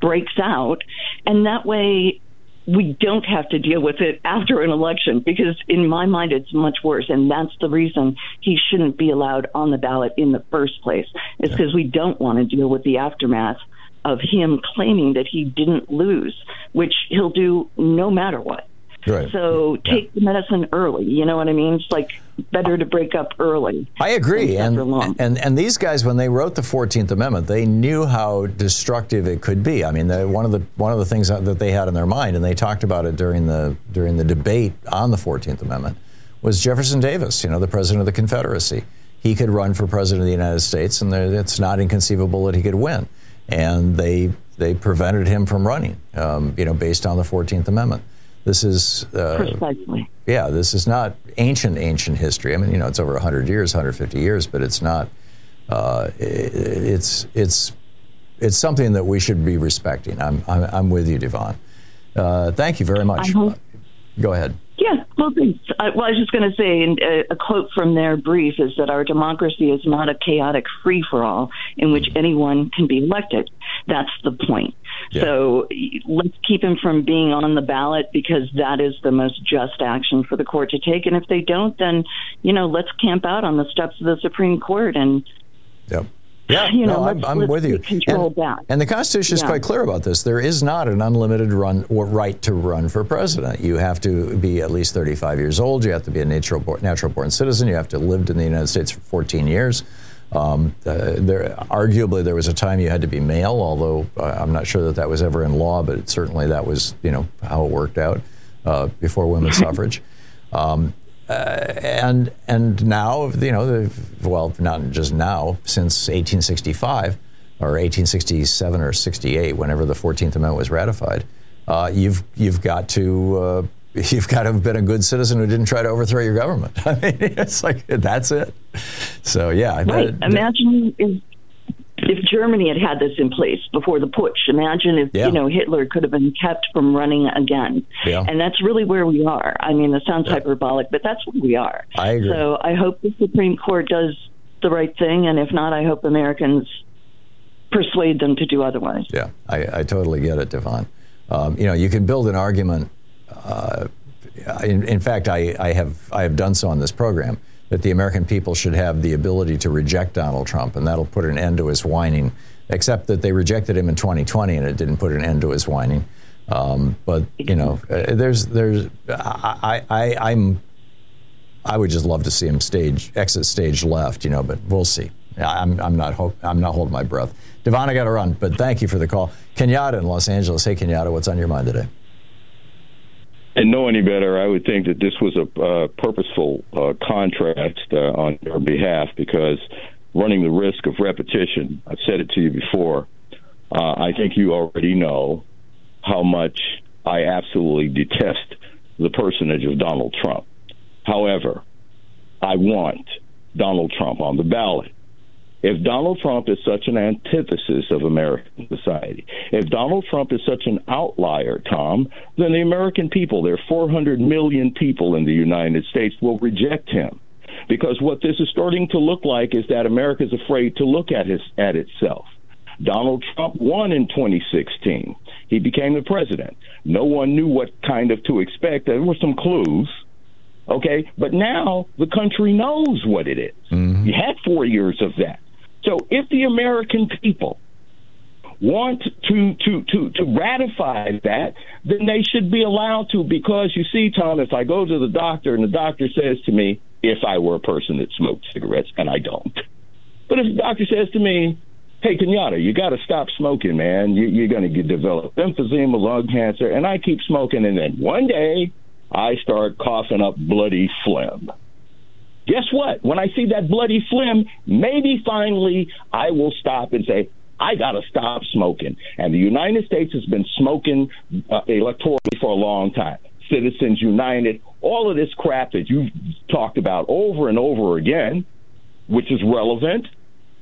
breaks out, and that way we don't have to deal with it after an election because in my mind it's much worse and that's the reason he shouldn't be allowed on the ballot in the first place is because we don't want to deal with the aftermath of him claiming that he didn't lose which he'll do no matter what Right. so take the medicine early. You know what I mean? It's like better to break up early. I agree, and, and and these guys, when they wrote the Fourteenth Amendment, they knew how destructive it could be. I mean, the, one of the one of the things that they had in their mind, and they talked about it during the during the debate on the Fourteenth Amendment, was Jefferson Davis, you know, the president of the Confederacy. He could run for president of the United States, and it's not inconceivable that he could win. And they they prevented him from running, um, you know, based on the Fourteenth Amendment. This is uh, Precisely. yeah, this is not ancient, ancient history. I mean, you know, it's over 100 years, 150 years, but it's not. Uh, it's it's it's something that we should be respecting. I'm I'm, I'm with you, Devon. Uh, thank you very much. Hope- Go ahead. Yeah, well, thanks. I, well, I was just going to say, and uh, a quote from their brief is that our democracy is not a chaotic free for all in which anyone can be elected. That's the point. So y- let's keep him from being on the ballot because that is the most just action for the court to take. And if they don't, then you know, let's camp out on the steps of the Supreme Court and Yep. Yeah, you know, no, I'm, let's- I'm let's with you. control and, that. and the Constitution is Yeah. quite clear about this. There is not an unlimited run or right to run for president. You have to be at least 35 years old. You have to be a natural born, natural born citizen. You have to have lived in the United States for 14 years. Um, uh, there, arguably, there was a time you had to be male, although uh, I'm not sure that that was ever in law, but certainly that was, you know, how it worked out uh, before women's suffrage. Um, uh, and and now you know the, well not just now since 1865 or 1867 or 68 whenever the 14th amendment was ratified uh, you've you've got to uh, you've got to have been a good citizen who didn't try to overthrow your government. I mean, it's like that's it. So yeah, right. that- Imagine if, if Germany had had this in place before the putsch. Imagine if Yeah. you know Hitler could have been kept from running again. Yeah. And that's really where we are. I mean, it sounds hyperbolic, but that's where we are. I agree. So I hope the Supreme Court does the right thing, and if not, I hope Americans persuade them to do otherwise. Yeah, I, I totally get it, Devon. Um, you know, you can build an argument. Uh, in, in fact, I, I have I have done so on this program that the American people should have the ability to reject Donald Trump, and that'll put an end to his whining. Except that they rejected him in 2020, and it didn't put an end to his whining. Um, but you know, uh, there's there's I, I, I'm I would just love to see him stage exit stage left, you know, but we'll see. I'm, I'm not ho- I'm not holding my breath. Devon, I got to run, but thank you for the call. Kenyatta in Los Angeles. Hey, Kenyatta, what's on your mind today? And know any better, I would think that this was a uh, purposeful uh, uh, on your behalf because running the risk of repetition, I've said it to you before, uh, I think you already know how much I absolutely detest the personage of Donald Trump. However, I want Donald Trump on the ballot. If Donald Trump is such an antithesis of American society, if Donald Trump is such an outlier, Thom, then the American people, there are 400 million people in the United States, will reject him. Because what this is starting to look like is that America is afraid to look at, his, at itself. Donald Trump won in 2016. He became the president. No one knew what kind of to expect. There were some clues. Okay, but now the country knows what it is. Mm-hmm. You had four years of that. So if the American people want to, to, to, to ratify that, then they should be allowed to because you see, Thom, if I go to the doctor and the doctor says to me, if I were a person that smoked cigarettes, and I don't, but if the doctor says to me, hey, Kenyatta, you got to stop smoking, man. You, you're going to develop emphysema, lung cancer, and I keep smoking, and then one day I start coughing up bloody phlegm. Guess what? When I see that bloody phlegm, maybe finally I will stop and say, I got to stop smoking. And the United States has been smoking uh, electorally for a long time. Citizens United, all of this crap that you've talked about over and over again, which is relevant.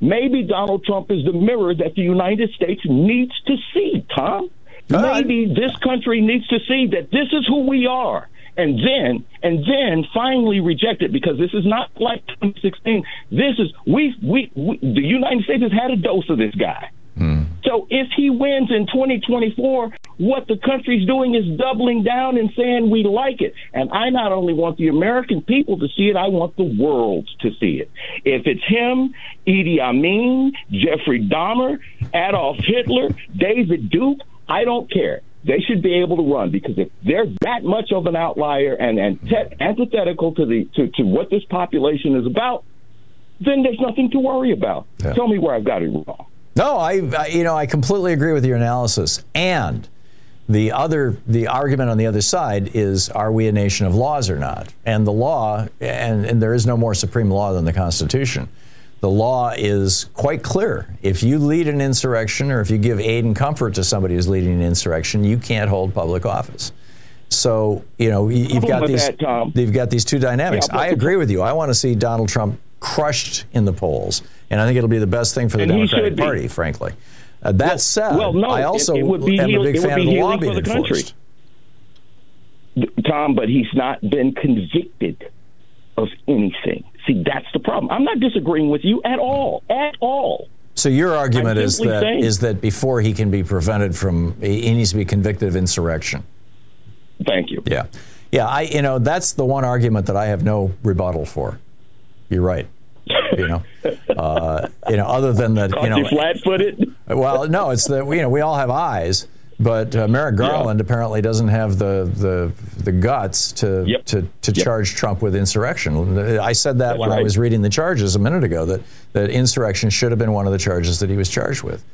Maybe Donald Trump is the mirror that the United States needs to see, Thom. Maybe this country needs to see that this is who we are. And then, and then finally reject it because this is not like 2016. This is we, we, we the United States has had a dose of this guy. Hmm. So if he wins in 2024, what the country's doing is doubling down and saying we like it. And I not only want the American people to see it, I want the world to see it. If it's him, Idi Amin, Jeffrey Dahmer, Adolf Hitler, David Duke, I don't care. They should be able to run because if they're that much of an outlier and, and te- antithetical to the to, to what this population is about, then there's nothing to worry about. Tell me where I've got it wrong. No, I, I you know I completely agree with your analysis. And the other the argument on the other side is are we a nation of laws or not? And the law and, and there is no more supreme law than the Constitution. The law is quite clear. If you lead an insurrection or if you give aid and comfort to somebody who's leading an insurrection, you can't hold public office. So you know you- you've got these that, you've got these two dynamics. Yeah, I agree with you. I want to see Donald Trump crushed in the polls, and I think it'll be the best thing for the Democratic. Party, frankly. Uh, that said, well, no, I also it, it would be am heal- a big fan of the law being country. enforced. Thom, but he's not been convicted of anything. See, that's the problem. I'm not disagreeing with you at all, at all. So your argument is that saying- is that before he can be prevented from, he needs to be convicted of insurrection. Thank you. Yeah, yeah. I you know that's the one argument that I have no rebuttal for. You're right. You know, uh, you know, other than that, you know, flat-footed. Well, no, it's that you know we all have eyes, but uh, Merrick Garland apparently doesn't have the the, the guts to to, to charge Trump with insurrection. I said that That's when I was reading the charges a minute ago that that insurrection should have been one of the charges that he was charged with.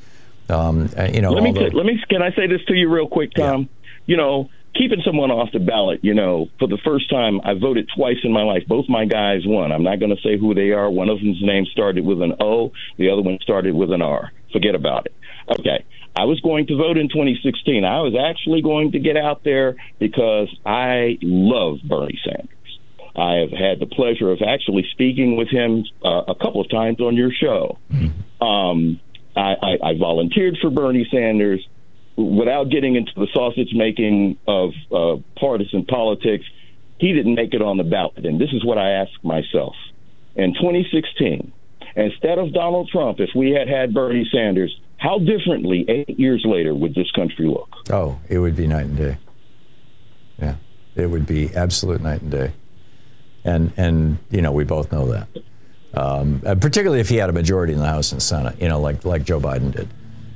Um, you know, let me although- let me can I say this to you real quick, Thom? You know, keeping someone off the ballot. You know, for the first time, I voted twice in my life. Both my guys won. I'm not going to say who they are. One of them's name started with an O. The other one started with an R. Forget about it. Okay. I was going to vote in 2016. I was actually going to get out there because I love Bernie Sanders. I have had the pleasure of actually speaking with him uh, a couple of times on your show. Um, I, I, I volunteered for Bernie Sanders without getting into the sausage making of uh, partisan politics. He didn't make it on the ballot. And this is what I ask myself. In 2016, instead of Donald Trump, if we had had Bernie Sanders, how differently eight years later would this country look? Oh, it would be night and day. Yeah, it would be absolute night and day. And and you know we both know that. Um, particularly if he had a majority in the House and Senate, you know, like like Joe Biden did.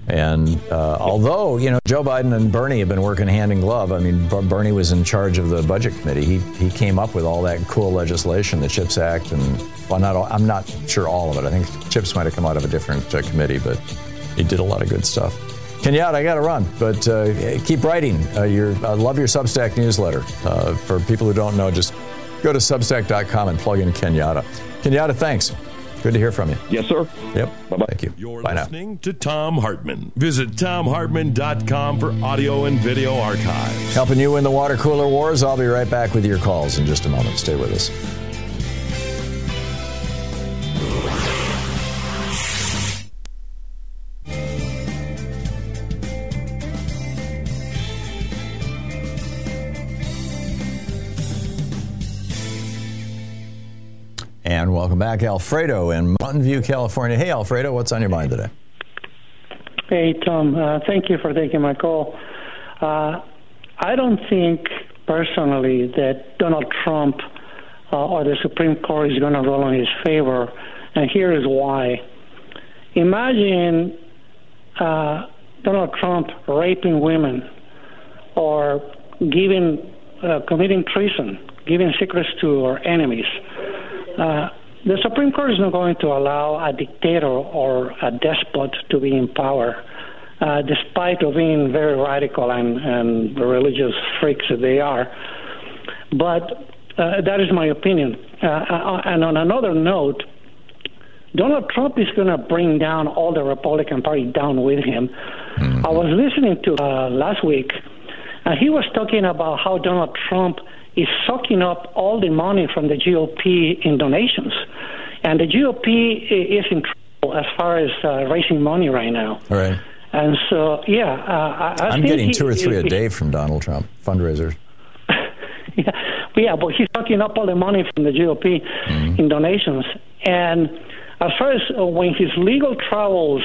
And uh, although you know Joe Biden and Bernie have been working hand in glove, I mean Bernie was in charge of the budget committee. He he came up with all that cool legislation, the Chips Act, and well, not all, I'm not sure all of it. I think Chips might have come out of a different uh, committee, but he did a lot of good stuff. Kenyatta, I got to run, but uh, keep writing. Uh, your I love your Substack newsletter. Uh, for people who don't know, just go to Substack.com and plug in Kenyatta. Kenyatta, thanks. Good to hear from you. Yes, sir. Yep. Bye-bye. Thank you. You're Bye now. listening to Thom Hartmann. Visit thomhartmann.com for audio and video archives. Helping you win the water cooler wars. I'll be right back with your calls in just a moment. Stay with us. Welcome back, Alfredo in Mountain View, California. Hey, Alfredo, what's on your mind today? Hey, Thom. Uh, thank you for taking my call. Uh, I don't think personally that Donald Trump uh, or the Supreme Court is going to rule in his favor, and here is why. Imagine uh, Donald Trump raping women or giving, uh, committing treason, giving secrets to our enemies. Uh, the Supreme Court is not going to allow a dictator or a despot to be in power, uh, despite of being very radical and, and religious freaks that they are. But uh, that is my opinion. Uh, uh, and on another note, Donald Trump is going to bring down all the Republican Party down with him. I was listening to uh, last week, and he was talking about how Donald Trump is sucking up all the money from the GOP in donations. And the GOP is in trouble as far as uh, raising money right now. All right. And so, yeah, uh, I, think getting he- two or three a day from Donald Trump, fundraisers. But yeah, but he's sucking up all the money from the GOP Mm-hmm. in donations. And as far as uh, when his legal troubles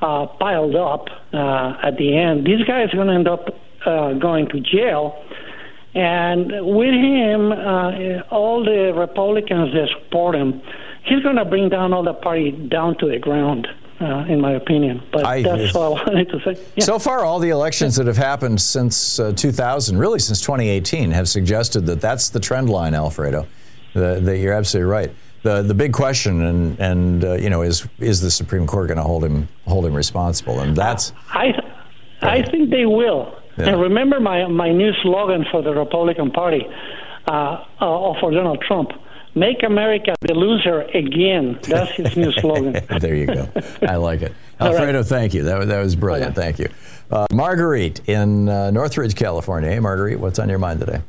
uh, piled up uh, at the end, this guy is going to end up uh, going to jail. And with him, uh, all the Republicans that support him, he's going to bring down all the party down to the ground, uh, in my opinion. But I- that's all I wanted to say. Yeah. So far, all the elections that have happened since uh, 2000, really since 2018, have suggested that that's the trend line, Alfredo. The, that you're absolutely right. The the big question, and and uh, you know, is is the Supreme Court going to hold him hold him responsible? And that's I, I think they will. Yeah. And remember my my new slogan for the Republican Party, uh, uh, or for Donald Trump: "Make America the loser again." That's his new slogan. there you go. I like it. All right. Alfredo, thank you. That, was- that was brilliant. Thank you. Uh, Marguerite in uh, Northridge, California. Hey, Marguerite, what's on your mind today?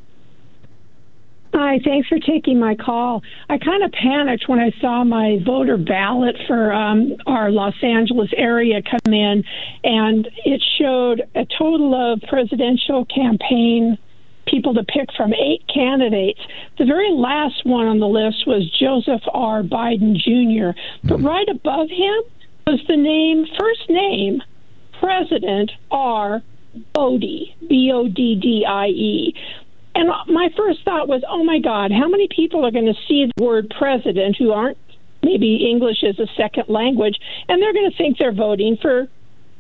Hi, thanks for taking my call. I kind of panicked when I saw my voter ballot for um, our Los Angeles area come in, and it showed a total of presidential campaign people to pick from eight candidates. The very last one on the list was Joseph R. Biden Jr., but right above him was the name, first name, President R. Boddie, B O D D I E. And my first thought was, oh my God, how many people are going to see the word president who aren't maybe English as a second language, and they're going to think they're voting for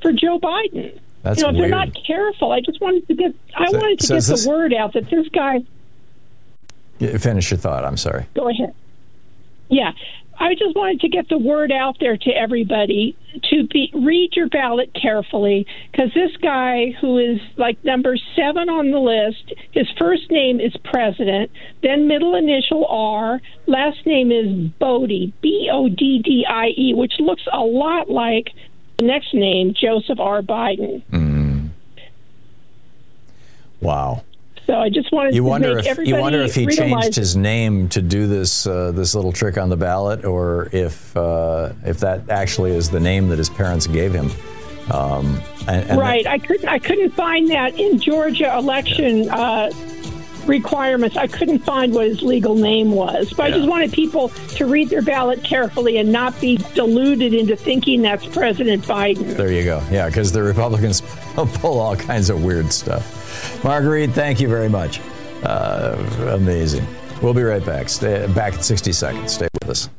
for Joe Biden. That's you know, if weird. they're not careful. I just wanted to get I So- wanted to so get is the this- word out that this guy. Yeah, Finish your thought. I'm sorry. Go ahead. Yeah, I just wanted to get the word out there to everybody to be read your ballot carefully because this guy who is like number seven on the list, his first name is President, then middle initial R, last name is Boddie, B O D D I E, which looks a lot like the next name, Joseph R. Biden. Mm. Wow. So I just wanted you to wonder make if everybody you wonder if he changed his name to do this uh, this little trick on the ballot, or if uh, if that actually is the name that his parents gave him. Um, and, and right. I couldn't. I couldn't find that in Georgia election uh, requirements. I couldn't find what his legal name was. But I just wanted people to read their ballot carefully and not be deluded into thinking that's President Biden. There you go. Yeah, because the Republicans pull all kinds of weird stuff. Marguerite, thank you very much. Uh, amazing. We'll be right back. Stay back in 60 seconds. Stay with us.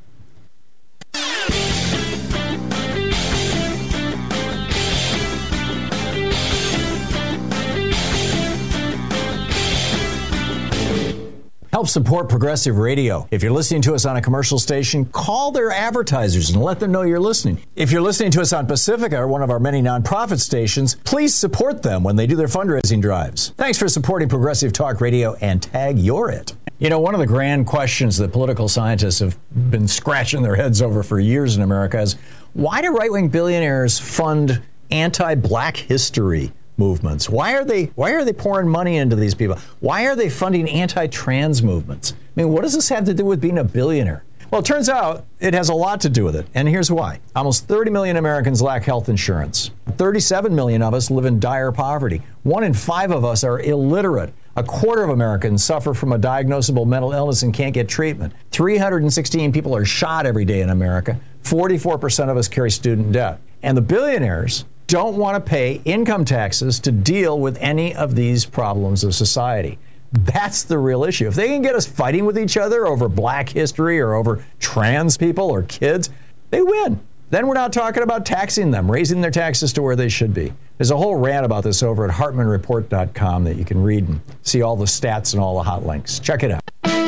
Help support progressive radio. If you're listening to us on a commercial station, call their advertisers and let them know you're listening. If you're listening to us on Pacifica or one of our many nonprofit stations, please support them when they do their fundraising drives. Thanks for supporting progressive talk radio and tag you're it. You know, one of the grand questions that political scientists have been scratching their heads over for years in America is why do right wing billionaires fund anti black history? Movements? Why are they why are they pouring money into these people? Why are they funding anti-trans movements? I mean, what does this have to do with being a billionaire? Well, it turns out it has a lot to do with it, and here's why. Almost 30 million Americans lack health insurance. 37 million of us live in dire poverty. One in five of us are illiterate. A quarter of Americans suffer from a diagnosable mental illness and can't get treatment. 316 people are shot every day in America. 44% of us carry student debt. And the billionaires don't want to pay income taxes to deal with any of these problems of society. That's the real issue. If they can get us fighting with each other over black history or over trans people or kids, they win. Then we're not talking about taxing them, raising their taxes to where they should be. There's a whole rant about this over at hartmannreport.com that you can read and see all the stats and all the hot links. Check it out.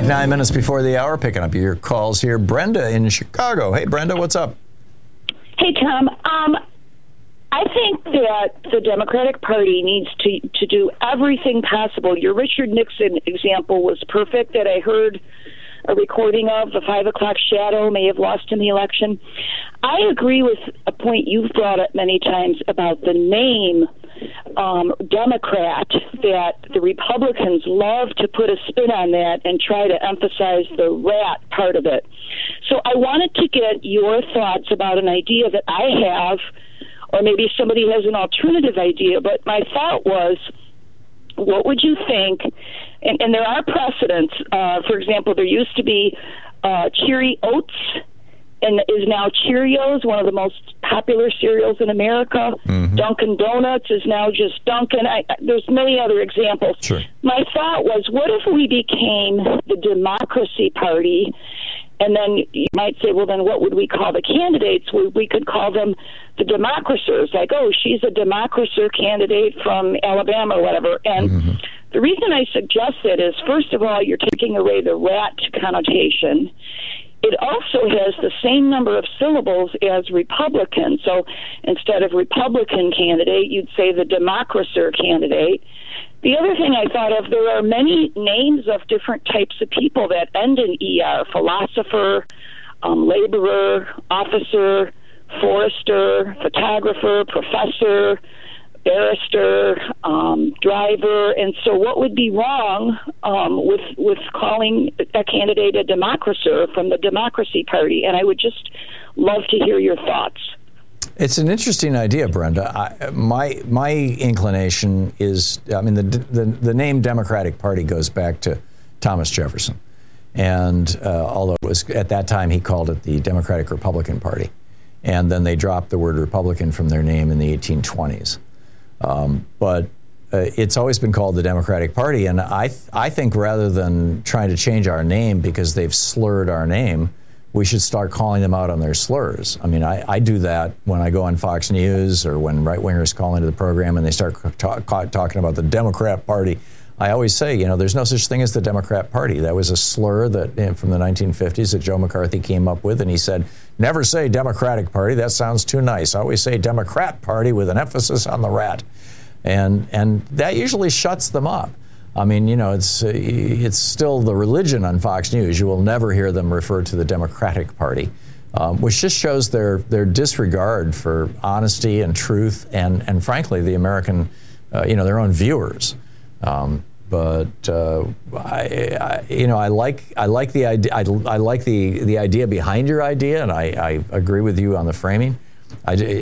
Back nine minutes before the hour, picking up your calls here. Brenda in Chicago. Hey, Brenda, what's up? Hey, Thom. Um, I think that the Democratic Party needs to to do everything possible. Your Richard Nixon example was perfect. That I heard a recording of the five o'clock shadow may have lost in the election. I agree with a point you've brought up many times about the name um, Democrat that the Republicans love to put a spin on that and try to emphasize the rat part of it. So I wanted to get your thoughts about an idea that I have, or maybe somebody has an alternative idea, but my thought was what would you think? And, and there are precedents. Uh, for example, there used to be uh, Cheery Oats and is now Cheerios, one of the most popular cereals in America. Mm-hmm. Dunkin' Donuts is now just Dunkin'. I, there's many other examples. Sure. My thought was, what if we became the Democracy Party? And then you might say, well, then what would we call the candidates? We, we could call them the Democracers, like, oh, she's a Democracer candidate from Alabama or whatever. And mm-hmm. the reason I suggest it is, first of all, you're taking away the rat connotation. It also has the same number of syllables as Republican. So instead of Republican candidate, you'd say the Democracer candidate. The other thing I thought of, there are many names of different types of people that end in ER philosopher, um, laborer, officer, forester, photographer, professor, barrister, um, driver, and so what would be wrong um, with with calling a candidate a democracer from the Democracy Party? And I would just love to hear your thoughts. It's an interesting idea, Brenda. I, my my inclination is, I mean, the, the the name Democratic Party goes back to Thomas Jefferson, and uh, although it was at that time he called it the Democratic Republican Party, and then they dropped the word Republican from their name in the 1820s. Um, but uh, it's always been called the Democratic Party, and I th- I think rather than trying to change our name because they've slurred our name, we should start calling them out on their slurs. I mean, I, I do that when I go on Fox News or when right wingers call into the program and they start talk, talking about the Democrat Party. I always say, you know, there's no such thing as the Democrat Party. That was a slur that from the 1950s that Joe McCarthy came up with, and he said, never say Democratic Party. That sounds too nice. I always say Democrat Party with an emphasis on the rat, and and that usually shuts them up. I mean, you know, it's uh, it's still the religion on Fox News. You will never hear them refer to the Democratic Party, um, which just shows their their disregard for honesty and truth, and and frankly, the American, uh, you know, their own viewers. Um, but uh, I, I, you know, I like I like the idea. I, I, like the the idea behind your idea, and I, I agree with you on the framing.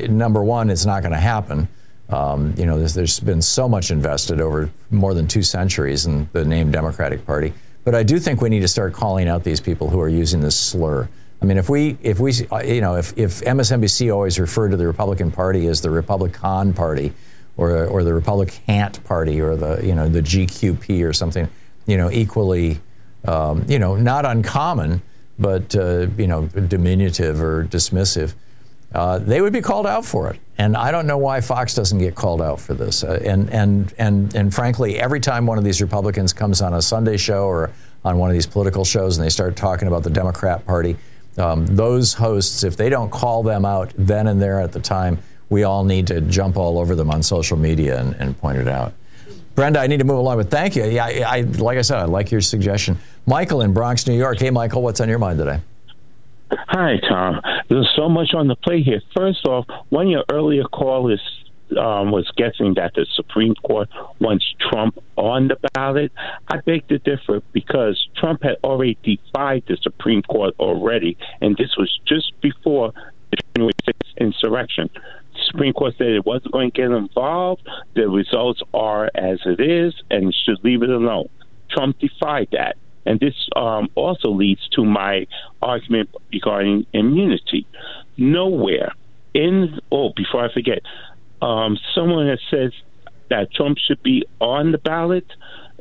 number one, it's not going to happen. Um, you know, there's, there's been so much invested over more than two centuries in the name Democratic Party. But I do think we need to start calling out these people who are using this slur. I mean, if we, if we, you know, if, if MSNBC always referred to the Republican Party as the Republican Party, or, or the Republican Party or the you know the GQP or something, you know, equally, um, you know, not uncommon, but uh, you know, diminutive or dismissive. Uh, they would be called out for it, and I don't know why Fox doesn't get called out for this. Uh, and and and and frankly, every time one of these Republicans comes on a Sunday show or on one of these political shows and they start talking about the Democrat Party, um, those hosts, if they don't call them out then and there at the time, we all need to jump all over them on social media and, and point it out. Brenda, I need to move along, but thank you. Yeah, I, I, like I said, I like your suggestion. Michael in Bronx, New York. Hey, Michael, what's on your mind today? Hi, Thom. There's so much on the plate here. First off, one your earlier callers um, was guessing that the Supreme Court wants Trump on the ballot. I beg to differ because Trump had already defied the Supreme Court already, and this was just before the January 6th insurrection. Supreme Court said it wasn't going to get involved. The results are as it is and should leave it alone. Trump defied that. And this um, also leads to my argument regarding immunity. Nowhere in, oh, before I forget, um, someone has said that Trump should be on the ballot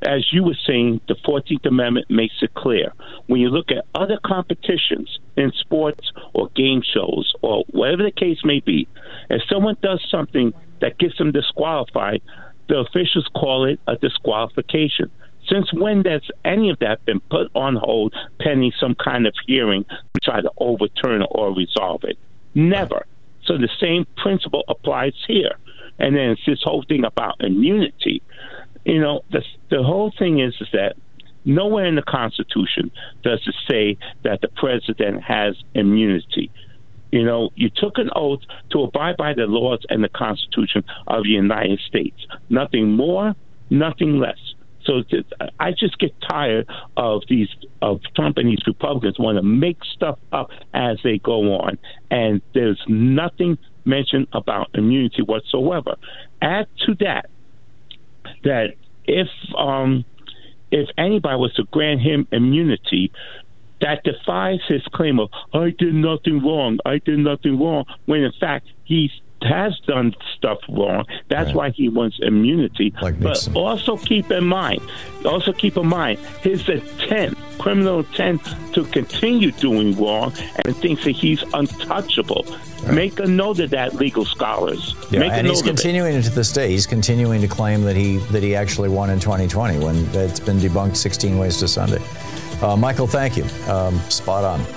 as you were saying, the 14th Amendment makes it clear. When you look at other competitions in sports or game shows or whatever the case may be, if someone does something that gets them disqualified, the officials call it a disqualification. Since when has any of that been put on hold pending some kind of hearing to try to overturn or resolve it? Never. So the same principle applies here. And then it's this whole thing about immunity you know, the the whole thing is is that nowhere in the Constitution does it say that the president has immunity. You know, you took an oath to abide by the laws and the Constitution of the United States. Nothing more, nothing less. So I just get tired of these of Trump and these Republicans want to make stuff up as they go on, and there's nothing mentioned about immunity whatsoever. Add to that that if um, if anybody was to grant him immunity, that defies his claim of I did nothing wrong, I did nothing wrong, when in fact he has done stuff wrong. That's right. why he wants immunity. Like but also keep in mind, also keep in mind his intent, criminal intent to continue doing wrong, and thinks that he's untouchable. Right. Make a note of that, legal scholars. Yeah, Make and he's continuing to this day. He's continuing to claim that he that he actually won in 2020 when it's been debunked 16 ways to Sunday. Uh, Michael, thank you. Um, spot on.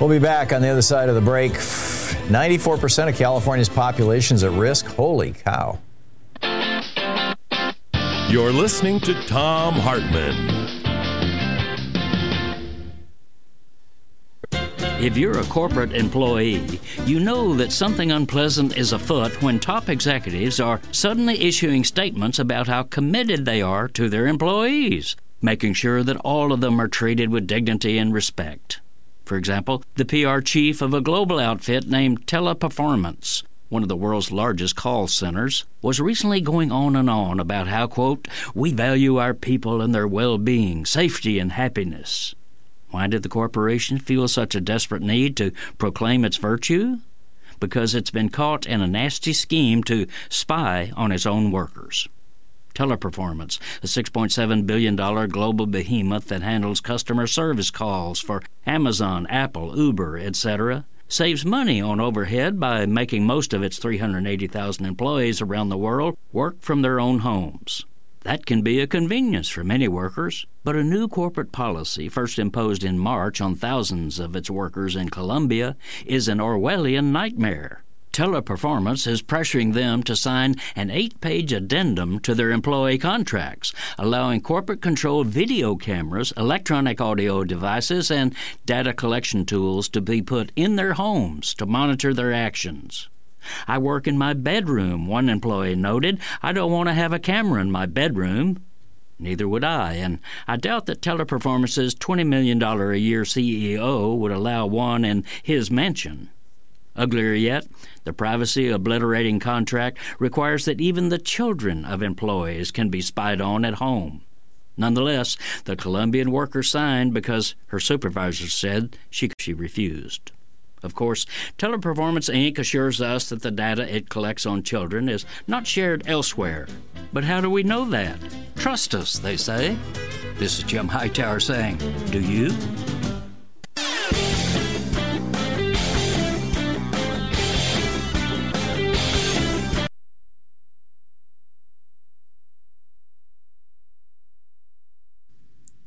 We'll be back on the other side of the break. 94% of California's population is at risk. Holy cow. You're listening to Thom Hartmann. If you're a corporate employee, you know that something unpleasant is afoot when top executives are suddenly issuing statements about how committed they are to their employees, making sure that all of them are treated with dignity and respect. For example, the PR chief of a global outfit named Teleperformance, one of the world's largest call centers, was recently going on and on about how, quote, we value our people and their well being, safety, and happiness. Why did the corporation feel such a desperate need to proclaim its virtue? Because it's been caught in a nasty scheme to spy on its own workers. Teleperformance, a $6.7 billion global behemoth that handles customer service calls for Amazon, Apple, Uber, etc., saves money on overhead by making most of its 380,000 employees around the world work from their own homes. That can be a convenience for many workers, but a new corporate policy, first imposed in March on thousands of its workers in Colombia, is an Orwellian nightmare. Teleperformance is pressuring them to sign an eight page addendum to their employee contracts, allowing corporate controlled video cameras, electronic audio devices, and data collection tools to be put in their homes to monitor their actions. I work in my bedroom, one employee noted. I don't want to have a camera in my bedroom. Neither would I, and I doubt that Teleperformance's $20 million a year CEO would allow one in his mansion. Uglier yet, the privacy obliterating contract requires that even the children of employees can be spied on at home. Nonetheless, the Colombian worker signed because her supervisor said she, she refused. Of course, Teleperformance Inc. assures us that the data it collects on children is not shared elsewhere. But how do we know that? Trust us, they say. This is Jim Hightower saying, Do you?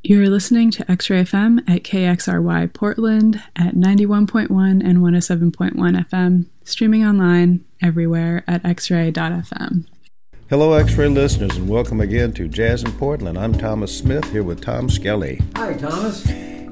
You're listening to X Ray FM at KXRY Portland at 91.1 and 107.1 FM, streaming online everywhere at xray.fm. Hello, X Ray listeners, and welcome again to Jazz in Portland. I'm Thomas Smith here with Tom Skelly. Hi, Thomas.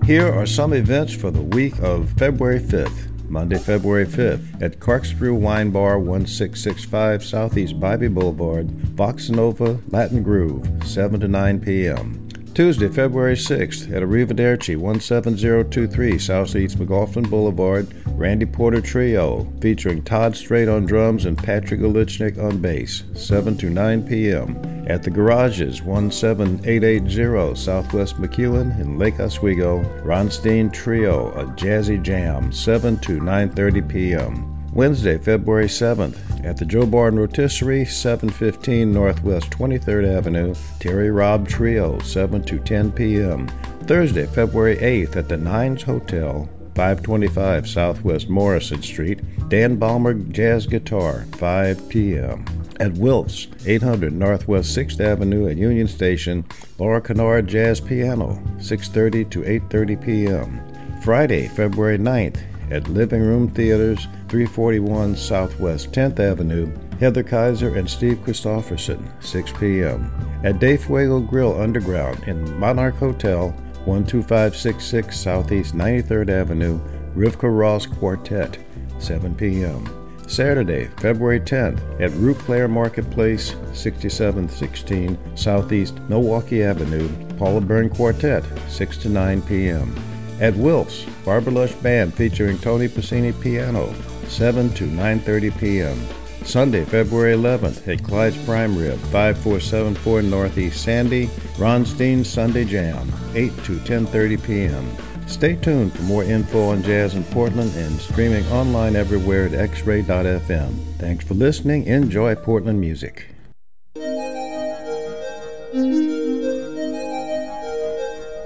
Here are some events for the week of February 5th. Monday, February 5th, at Corkscrew Wine Bar, 1665 Southeast Bybee Boulevard, Vox Nova Latin Groove, 7 to 9 p.m. Tuesday, February 6th at Arrivederci 17023 Southeast McLaughlin Boulevard, Randy Porter Trio, featuring Todd Strait on drums and Patrick Olichnik on bass, 7 to 9 p.m. At the Garages 17880 Southwest McEwen in Lake Oswego, Ron Steen Trio, a jazzy jam, 7 to 9.30 p.m. Wednesday, February 7th, at the Joe Barton Rotisserie, 715 Northwest 23rd Avenue, Terry Robb Trio, 7 to 10 p.m. Thursday, February 8th, at the Nines Hotel, 525 Southwest Morrison Street, Dan Balmer Jazz Guitar, 5 p.m. At Wilf's, 800 Northwest 6th Avenue at Union Station, Laura Kennard Jazz Piano, 6.30 to 8.30 p.m. Friday, February 9th, at Living Room Theaters, 341 Southwest 10th Avenue, Heather Kaiser and Steve Christofferson, 6 p.m. At De Fuego Grill Underground in Monarch Hotel, 12566 Southeast 93rd Avenue, Rivka Ross Quartet, 7 p.m. Saturday, February 10th, at Rue Claire Marketplace, 6716 Southeast Milwaukie Avenue, Paula Byrne Quartet, 6 to 9 p.m. At Wilf's, Barbalush Band featuring Tony Pacini Piano, 7 to 9.30 p.m. Sunday, February 11th at Clyde's Prime Rib, 5474 Northeast Sandy, Ron Steen Sunday Jam, 8 to 10.30 p.m. Stay tuned for more info on jazz in Portland and streaming online everywhere at xray.fm. Thanks for listening. Enjoy Portland music.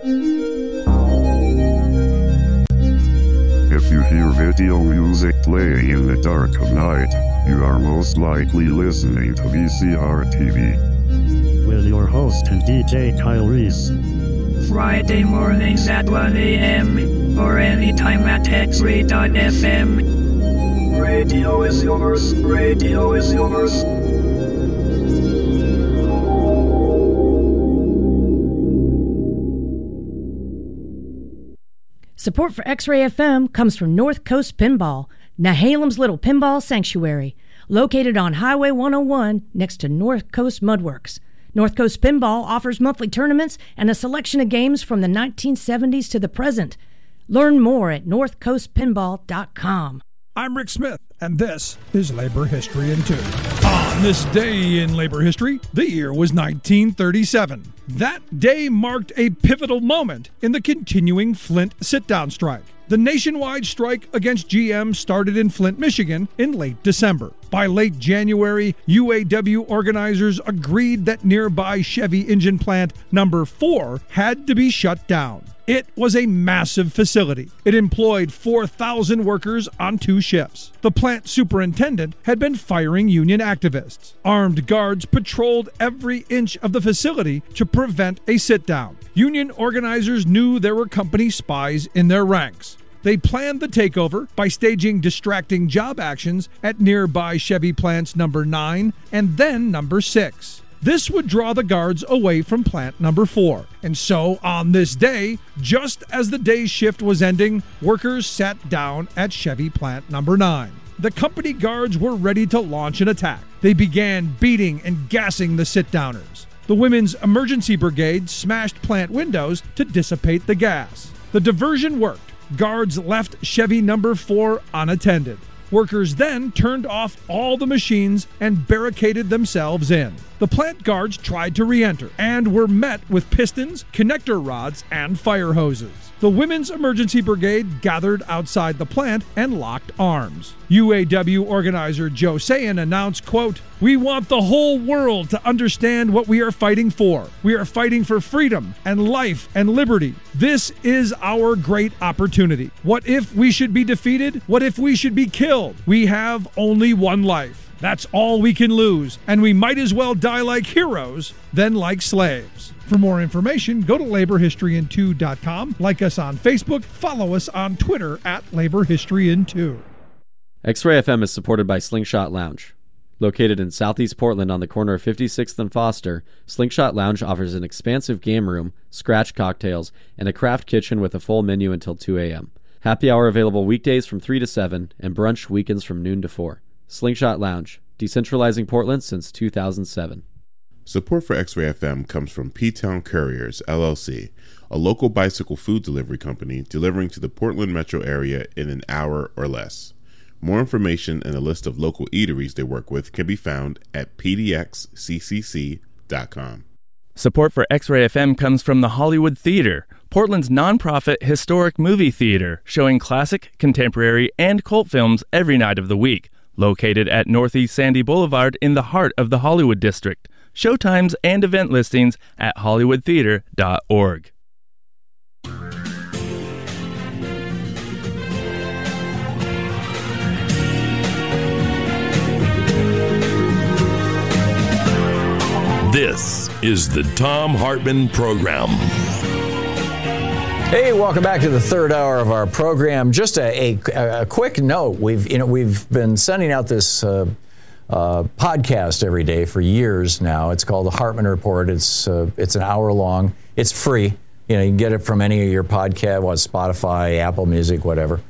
If video music playing in the dark of night, you are most likely listening to VCR TV. With your host and DJ Kyle Reese. Friday mornings at 1 a.m. or anytime at xray.fm. Radio is yours. Radio is yours. Support for X Ray FM comes from North Coast Pinball, Nehalem's little pinball sanctuary, located on Highway 101 next to North Coast Mudworks. North Coast Pinball offers monthly tournaments and a selection of games from the 1970s to the present. Learn more at northcoastpinball.com. I'm Rick Smith, and this is Labor History in Two. On this day in labor history, the year was 1937. That day marked a pivotal moment in the continuing Flint sit down strike. The nationwide strike against GM started in Flint, Michigan in late December. By late January, UAW organizers agreed that nearby Chevy engine plant number 4 had to be shut down. It was a massive facility. It employed 4,000 workers on two shifts. The plant superintendent had been firing union activists. Armed guards patrolled every inch of the facility to prevent a sit down. Union organizers knew there were company spies in their ranks. They planned the takeover by staging distracting job actions at nearby Chevy plants number 9 and then number 6. This would draw the guards away from plant number 4. And so, on this day, just as the day's shift was ending, workers sat down at Chevy plant number 9 the company guards were ready to launch an attack. They began beating and gassing the sit downers. The women's emergency brigade smashed plant windows to dissipate the gas. The diversion worked. Guards left Chevy number 4 unattended. Workers then turned off all the machines and barricaded themselves in. The plant guards tried to re enter and were met with pistons, connector rods, and fire hoses. The Women's Emergency Brigade gathered outside the plant and locked arms. UAW organizer Joe Sayan announced, quote, We want the whole world to understand what we are fighting for. We are fighting for freedom and life and liberty. This is our great opportunity. What if we should be defeated? What if we should be killed? We have only one life. That's all we can lose, and we might as well die like heroes than like slaves. For more information, go to laborhistoryin2.com, like us on Facebook, follow us on Twitter at laborhistoryin2. X-Ray FM is supported by Slingshot Lounge. Located in southeast Portland on the corner of 56th and Foster, Slingshot Lounge offers an expansive game room, scratch cocktails, and a craft kitchen with a full menu until 2 a.m. Happy hour available weekdays from 3 to 7 and brunch weekends from noon to 4. Slingshot Lounge, decentralizing Portland since 2007. Support for X Ray FM comes from P Town Couriers, LLC, a local bicycle food delivery company delivering to the Portland metro area in an hour or less. More information and a list of local eateries they work with can be found at pdxccc.com. Support for X Ray FM comes from the Hollywood Theater, Portland's nonprofit historic movie theater, showing classic, contemporary, and cult films every night of the week. Located at Northeast Sandy Boulevard in the heart of the Hollywood District showtimes, and event listings at hollywoodtheater.org. This is the Thom Hartmann Program. Hey, welcome back to the third hour of our program. Just a, a, a quick note: we've you know we've been sending out this uh, uh, podcast every day for years now. It's called the Hartmann Report. It's uh, it's an hour long. It's free. You know, you can get it from any of your podcast, what Spotify, Apple Music, whatever.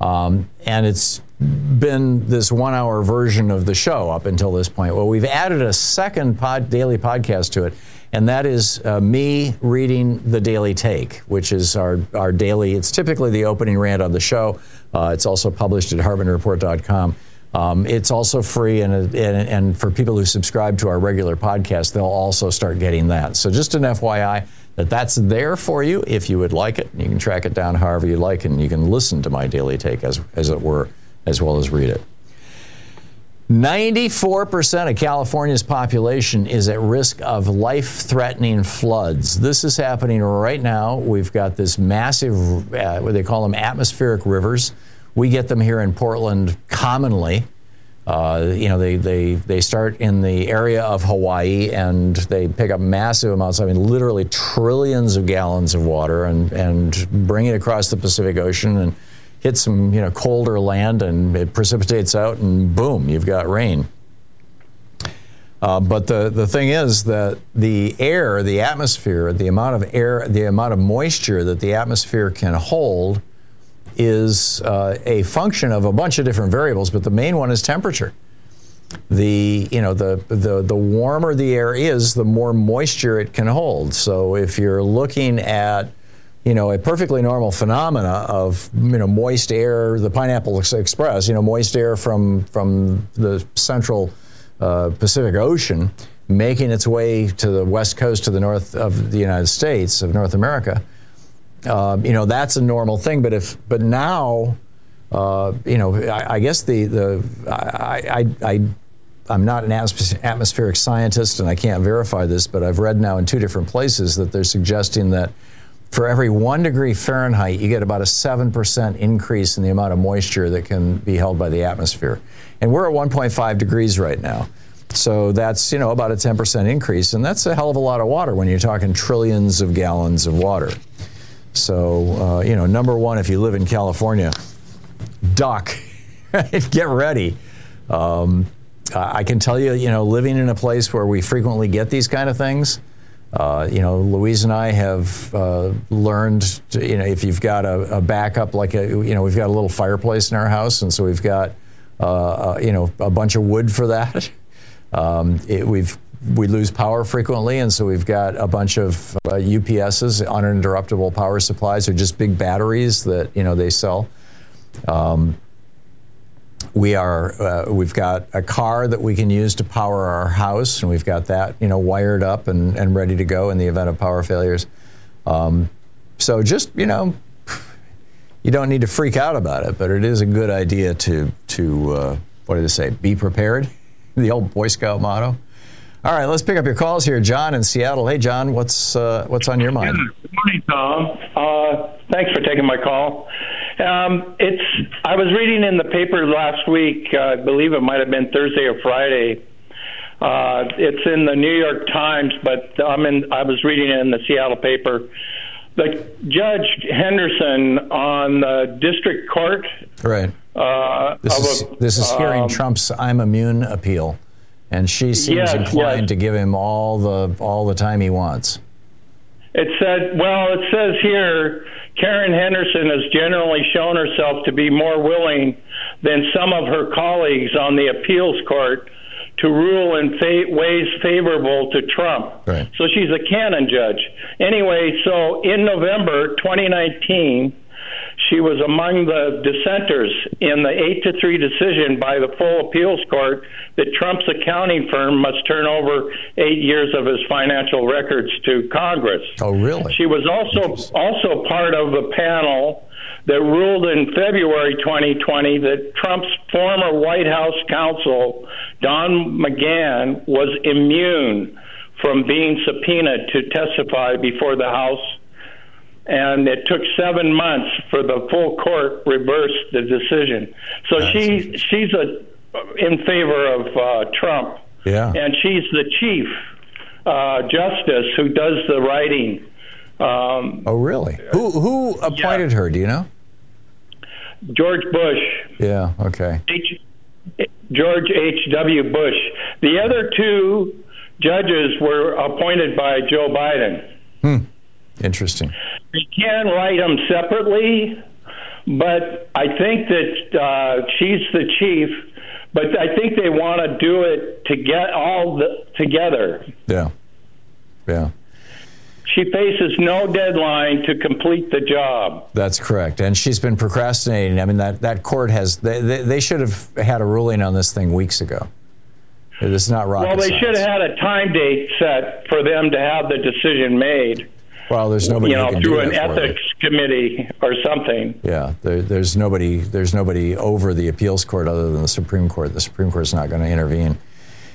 Um, and it's been this one-hour version of the show up until this point. Well, we've added a second pod, daily podcast to it, and that is uh, me reading the Daily Take, which is our our daily. It's typically the opening rant on the show. Uh, it's also published at HartmannReport.com. Um, it's also free, and, and, and for people who subscribe to our regular podcast, they'll also start getting that. So just an FYI that that's there for you if you would like it. You can track it down however you like, and you can listen to my daily take as as it were, as well as read it. 94% of California's population is at risk of life threatening floods. This is happening right now. We've got this massive, uh, what they call them atmospheric rivers we get them here in Portland commonly. Uh, you know, they, they, they start in the area of Hawaii and they pick up massive amounts, I mean, literally trillions of gallons of water and, and bring it across the Pacific Ocean and hit some, you know, colder land and it precipitates out and boom, you've got rain. Uh, but the, the thing is that the air, the atmosphere, the amount of air, the amount of moisture that the atmosphere can hold is uh, a function of a bunch of different variables, but the main one is temperature. The you know the, the the warmer the air is, the more moisture it can hold. So if you're looking at you know a perfectly normal phenomena of you know moist air, the Pineapple Express, you know moist air from from the central uh, Pacific Ocean making its way to the west coast to the north of the United States of North America um, you know, that's a normal thing. But if, but now, uh, you know, I, I, guess the the I, I, I I'm not an atmospheric scientist and I can't verify this, but I've read now in two different places that they're suggesting that for every one degree Fahrenheit, you get about a 7% increase in the amount of moisture that can be held by the atmosphere. And we're at 1.5 degrees right now. So that's, you know, about a 10% increase. And that's a hell of a lot of water when you're talking trillions of gallons of water. So, uh, you know, number one, if you live in California, duck, get ready. Um, I can tell you, you know, living in a place where we frequently get these kind of things, uh, you know, Louise and I have uh, learned, to, you know, if you've got a, a, backup, like a, you know, we've got a little fireplace in our house, and so we've got, uh, uh you know, a bunch of wood for that. Um, it, we've we lose power frequently, and so we've got a bunch of uh, UPSs, uninterruptible power supplies, or just big batteries that you know they sell. Um, we are uh, we've got a car that we can use to power our house, and we've got that you know wired up and, and ready to go in the event of power failures. Um, so just you know, you don't need to freak out about it, but it is a good idea to to uh, what did they say? Be prepared. The old Boy Scout motto. All right, let's pick up your calls here, John in Seattle. Hey, John, what's uh, what's on your mind? Good morning, Tom. Uh, thanks for taking my call. Um, it's I was reading in the paper last week. Uh, I believe it might have been Thursday or Friday. Uh, it's in the New York Times, but I'm in. I was reading it in the Seattle paper. The Judge Henderson on the district court. Right. Uh, this is a, this is hearing um, Trump's "I'm immune" appeal, and she seems Yes, inclined yes. to give him all the all the time he wants. It said, well, it says here, Karen Henderson has generally shown herself to be more willing than some of her colleagues on the appeals court to rule in fa- ways favorable to Trump. Right. So she's a Cannon judge. Anyway, so in November 2019, she was among the dissenters in the 8 to 3 decision by the full appeals court that Trump's accounting firm must turn over 8 years of his financial records to Congress. Oh, really? She was also also part of the panel that ruled in February 2020 that Trump's former White House counsel Don McGahn was immune from being subpoenaed to testify before the House and it took seven months for the full court reverse the decision. So she she's a in favor of uh, Trump, Yeah. and she's the chief uh, justice who does the writing. Um, Oh, really? Who who appointed her? Do you know? George Bush, Yeah. Okay. H, George H. W. Bush. The other two judges were appointed by Joe Biden. Hmm. Interesting. You can write them separately, but I think that uh, she's the chief. But I think they want to do it to get all the, together. Yeah. Yeah. She faces no deadline to complete the job. That's correct. And she's been procrastinating. I mean, that, that court has, they, they, they should have had a ruling on this thing weeks ago. Is not rocket well, they science. should have had a time date set for them to have the decision made. Well, there's nobody you know, can through do an ethics committee or something. Yeah, there, there's nobody. There's nobody over the appeals court other than the Supreme Court. The Supreme Court's not going to intervene.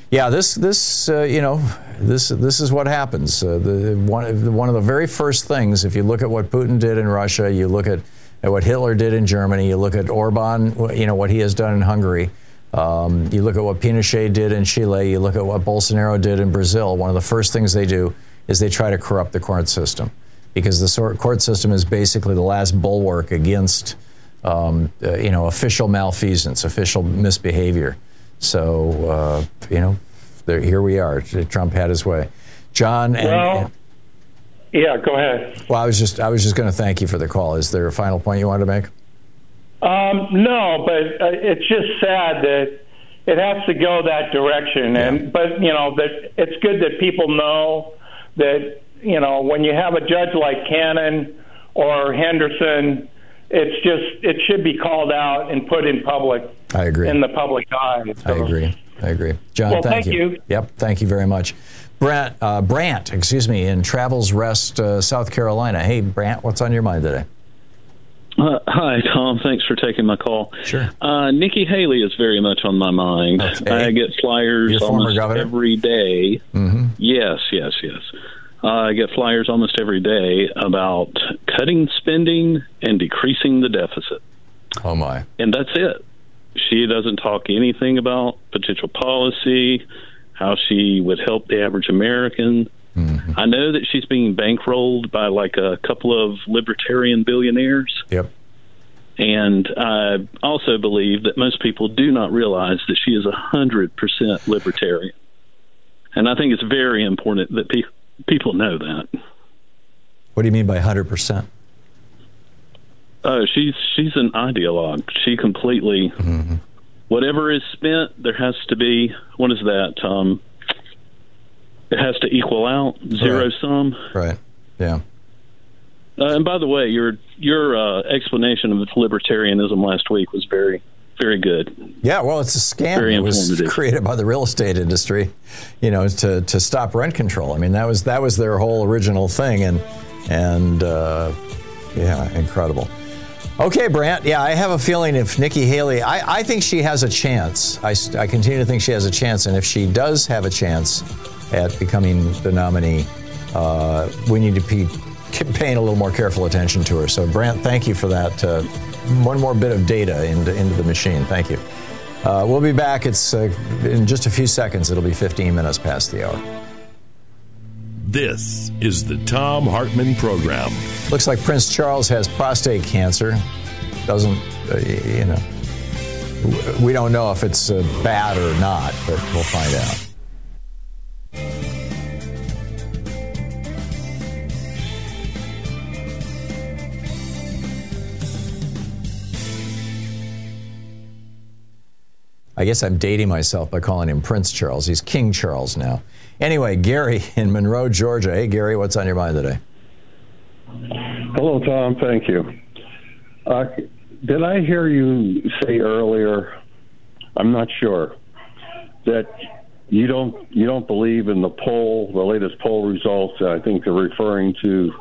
Yeah, this this uh, you know this this is what happens. Uh, the one one of the very first things, if you look at what Putin did in Russia, you look at, at what Hitler did in Germany, you look at Orban, you know what he has done in Hungary. Um, you look at what Pinochet did in Chile. You look at what Bolsonaro did in Brazil. One of the first things they do is they try to corrupt the court system because the court system is basically the last bulwark against um, uh, you know official malfeasance, official misbehavior. So uh, you know, there, here we are. Trump had his way. John and, Well- and- Yeah, go ahead. well, I was just I was just going to thank you for the call. Is there a final point you wanted to make? Um, no, but uh, it's just sad that it has to go that direction. And but you know that it's good that people know that you know when you have a judge like Cannon or Henderson, it's just it should be called out and put in public I agree. in the public eye. I agree. I agree. John, Well, thank, thank you. Yep, thank you very much. Brant, uh, Brant, excuse me, in Travelers Rest, uh, South Carolina. Hey, Brant, what's on your mind today? Uh, hi, Tom. Thanks for taking my call. Sure. Uh, Nikki Haley is very much on my mind. I get flyers Your almost every day. Mm-hmm. Yes, yes, yes. Uh, I get flyers almost every day about cutting spending and decreasing the deficit. Oh my! And that's it. She doesn't talk anything about potential policy, how she would help the average American. Mm-hmm. I know that she's being bankrolled by like a couple of libertarian billionaires. Yep. And I also believe that most people do not realize that she is a hundred percent libertarian. And I think it's very important that pe- people know that. What do you mean by 100%? Oh, she's she's an ideologue. She completely whatever is spent, there has to be what is that? Um, it has to equal out zero Right. sum. Right. Yeah. Uh, and by the way, your your uh, explanation of libertarianism last week was very very good. Yeah, well, it's a scam. It was created by the real estate industry, you know, to, to stop rent control. I mean, that was that was their whole original thing, and and uh, yeah, incredible. Okay, Brant. Yeah, I have a feeling if Nikki Haley, I, I think she has a chance. I, I continue to think she has a chance, and if she does have a chance at becoming the nominee, uh, we need to be paying a little more careful attention to her. So, Brant, thank you for that. Uh, one more bit of data into, into the machine. Thank you. Uh, we'll be back. It's uh, in just a few seconds. It'll be 15 minutes past the hour. This is the Thom Hartmann Program. Looks like Prince Charles has prostate cancer. Doesn't, uh, you know, we don't know if it's uh, bad or not, but we'll find out. I guess I'm dating myself by calling him Prince Charles. He's King Charles now. Anyway, Gary in Monroe, Georgia. Hey, Gary, what's on your mind today? Hello, Tom. Thank you. Uh, did I hear you say earlier? I'm not sure that you don't you don't believe in the poll, the latest poll results. I think they're referring to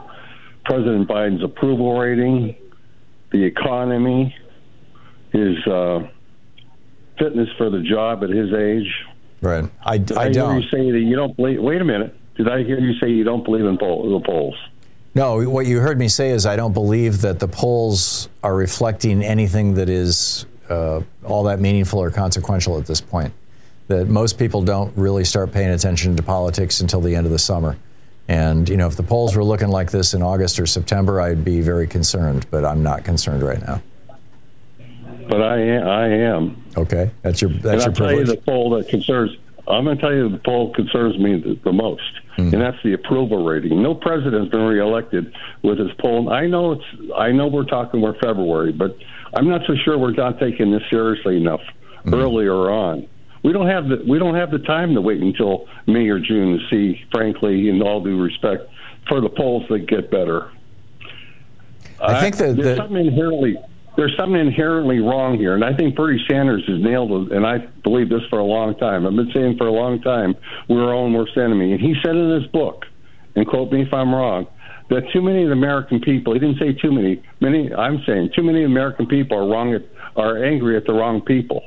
President Biden's approval rating, the economy, his uh, fitness for the job at his age. Right. I, I hear don't. you say that you don't believe. Wait a minute. Did I hear you say you don't believe in poll, the polls? No, what you heard me say is I don't believe that the polls are reflecting anything that is uh, all that meaningful or consequential at this point. That most people don't really start paying attention to politics until the end of the summer. And, you know, if the polls were looking like this in August or September, I'd be very concerned, but I'm not concerned right now. But I am. I am. Okay. That's your, that's and your I'll tell you the poll that concerns. I'm going to tell you the poll concerns me the, the most, Hmm. and that's the approval rating. No president's been reelected with his poll. I know it's. I know we're talking we're February, but I'm not so sure we're not taking this seriously enough Hmm. earlier on. We don't have the we don't have the time to wait until May or June to see, frankly, in all due respect, for the polls that get better. I think that there's the- something inherently there's something inherently wrong here, and I think Bernie Sanders has nailed it. And I believe this for a long time. I've been saying for a long time we're our own worst enemy, and he said in his book, and quote me if I'm wrong, that too many of the American people. He didn't say too many. Many. I'm saying too many American people are wrong at, are angry at the wrong people.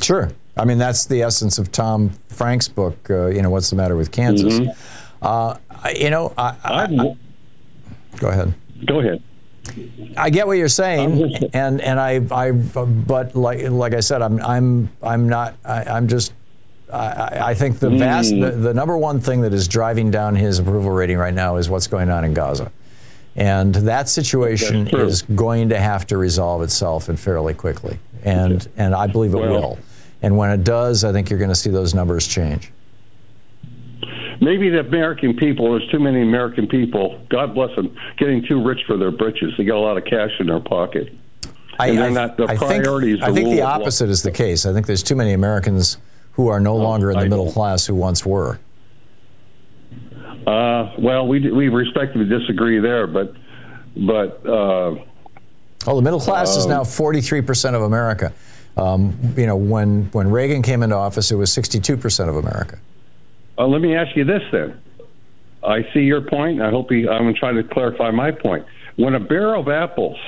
Sure. I mean, that's the essence of Tom Frank's book, uh, you know, What's the Matter with Kansas? Mhm. Uh, you know, I, I, I- go ahead. Go ahead. I get what you're saying, and and I I but like like I said, I'm I'm I'm not I, I'm just I, I think the vast Hmm. the, the number one thing that is driving down his approval rating right now is what's going on in Gaza, and that situation is going to have to resolve itself and fairly quickly, and and I believe it Well- will, and when it does, I think you're going to see those numbers change. Maybe the American people, there's too many American people, God bless them, getting too rich for their britches. They got a lot of cash in their pocket. I, I- not, their I think, priorities I the think the rule of law. opposite is the case. I think there's too many Americans who are no longer in the middle class who once were. Uh, well, we we respectively disagree there, but but uh, Oh, the middle class is Um, now 43% of America. Um, you know, when, when Reagan came into office, it was 62% of America. Uh, let me ask you this then. I see your point. I hope I'm trying to clarify my point. When a barrel of apples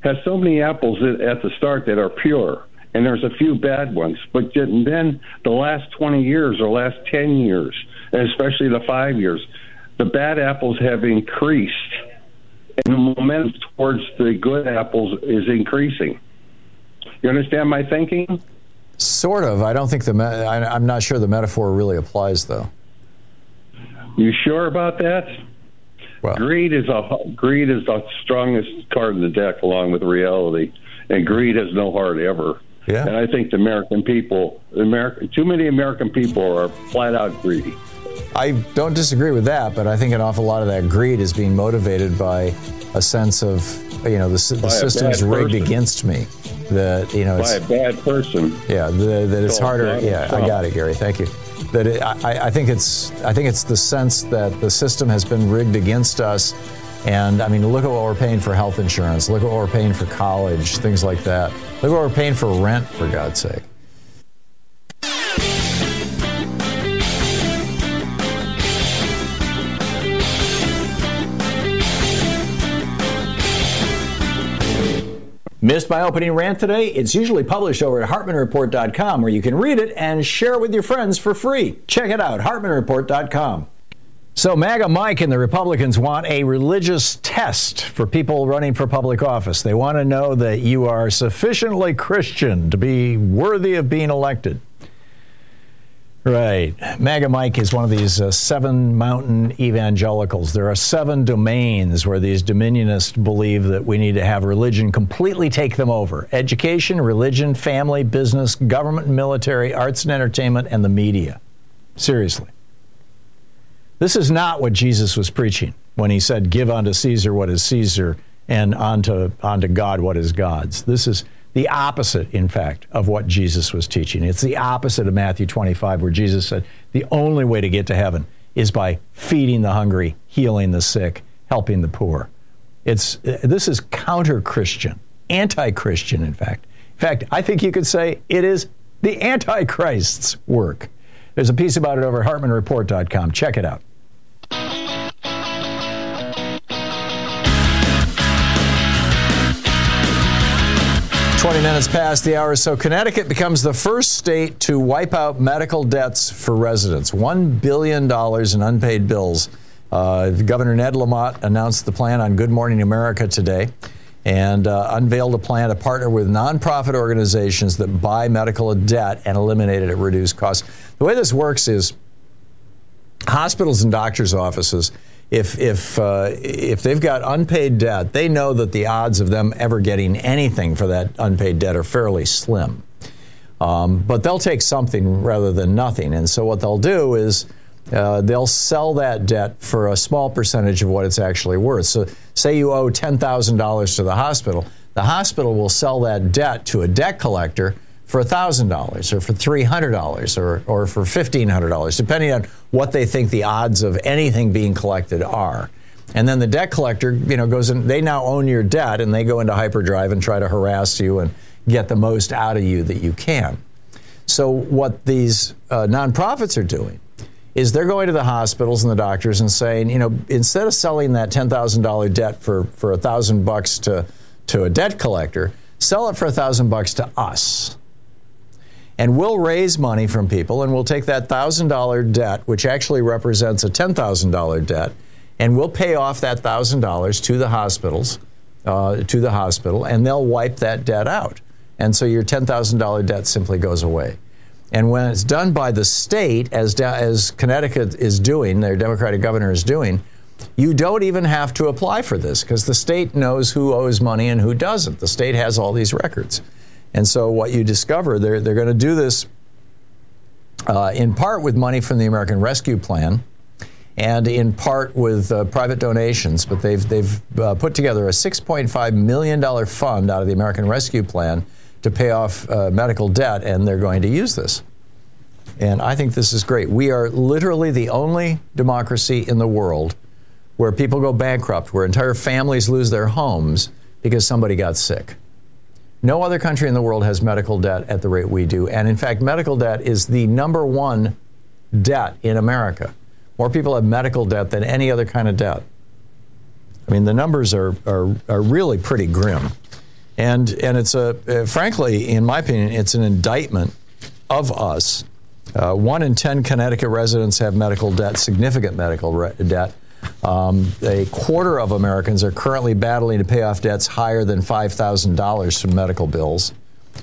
has so many apples at the start that are pure, and there's a few bad ones, but then the last 20 years or last 10 years, and especially the five years, the bad apples have increased, and the momentum towards the good apples is increasing. You understand my thinking? Sort of. I don't think the, me- I, I'm not sure the metaphor really applies, though. You sure about that? Well, greed is a greed is the strongest card in the deck, along with reality, and greed has no heart ever. Yeah. And I think the American people, American, too many American people are flat out greedy. I don't disagree with that, but I think an awful lot of that greed is being motivated by a sense of, you know, the, the system's rigged person. against me. That you know, By it's, a bad person. yeah, the, that it's harder. Yeah, I got it, Gary. Thank you. That it, I, I think it's, I think it's the sense that the system has been rigged against us. And I mean, look at what we're paying for health insurance. Look at what we're paying for college, things like that. Look at what we're paying for rent, for God's sake. Missed my opening rant today? It's usually published over at HartmannReport.com where you can read it and share it with your friends for free. Check it out, HartmannReport.com. So, MAGA Mike and the Republicans want a religious test for people running for public office. They want to know that you are sufficiently Christian to be worthy of being elected. Right. MAGA Mike is one of these uh, seven mountain evangelicals. There are seven domains where these dominionists believe that we need to have religion completely take them over education, religion, family, business, government, military, arts and entertainment, and the media. Seriously. This is not what Jesus was preaching when he said, Give unto Caesar what is Caesar and unto, unto God what is God's. This is the opposite, in fact, of what Jesus was teaching. It's the opposite of Matthew 25, where Jesus said, The only way to get to heaven is by feeding the hungry, healing the sick, helping the poor. It's, this is counter Christian, anti Christian, in fact. In fact, I think you could say it is the Antichrist's work. There's a piece about it over at HartmannReport.com. Check it out. 20 minutes past the hour. So, Connecticut becomes the first state to wipe out medical debts for residents. $1 billion in unpaid bills. Uh, Governor Ned Lamont announced the plan on Good Morning America today and uh, unveiled a plan to partner with nonprofit organizations that buy medical debt and eliminate it at reduced cost. The way this works is hospitals and doctors' offices, if if uh, if they've got unpaid debt, they know that the odds of them ever getting anything for that unpaid debt are fairly slim. Um, but they'll take something rather than nothing, and so what they'll do is. Uh, they'll sell that debt for a small percentage of what it's actually worth. So, say you owe $10,000 to the hospital, the hospital will sell that debt to a debt collector for $1,000 or for $300 or, or for $1,500, depending on what they think the odds of anything being collected are. And then the debt collector, you know, goes in, they now own your debt and they go into hyperdrive and try to harass you and get the most out of you that you can. So, what these uh, nonprofits are doing is they're going to the hospitals and the doctors and saying, you know, instead of selling that $10,000 debt for, for a thousand bucks to, to a debt collector, sell it for a thousand bucks to us. And we'll raise money from people and we'll take that thousand dollar debt, which actually represents a $10,000 debt, and we'll pay off that thousand dollars to the hospitals, uh, to the hospital, and they'll wipe that debt out. And so your $10,000 debt simply goes away. And when it's done by the state, as, as Connecticut is doing, their Democratic governor is doing, you don't even have to apply for this because the state knows who owes money and who doesn't. The state has all these records. And so what you discover, they're, they're going to do this uh, in part with money from the American Rescue Plan and in part with uh, private donations. But they've, they've uh, put together a $6.5 million fund out of the American Rescue Plan to pay off uh, medical debt, and they're going to use this. And I think this is great. We are literally the only democracy in the world where people go bankrupt, where entire families lose their homes because somebody got sick. No other country in the world has medical debt at the rate we do. And in fact, medical debt is the number one debt in America. More people have medical debt than any other kind of debt. I mean, the numbers are, are, are really pretty grim. And, and it's a, uh, frankly, in my opinion, it's an indictment of us. Uh, one in 10 Connecticut residents have medical debt, significant medical re- debt. Um, a quarter of Americans are currently battling to pay off debts higher than $5,000 from medical bills.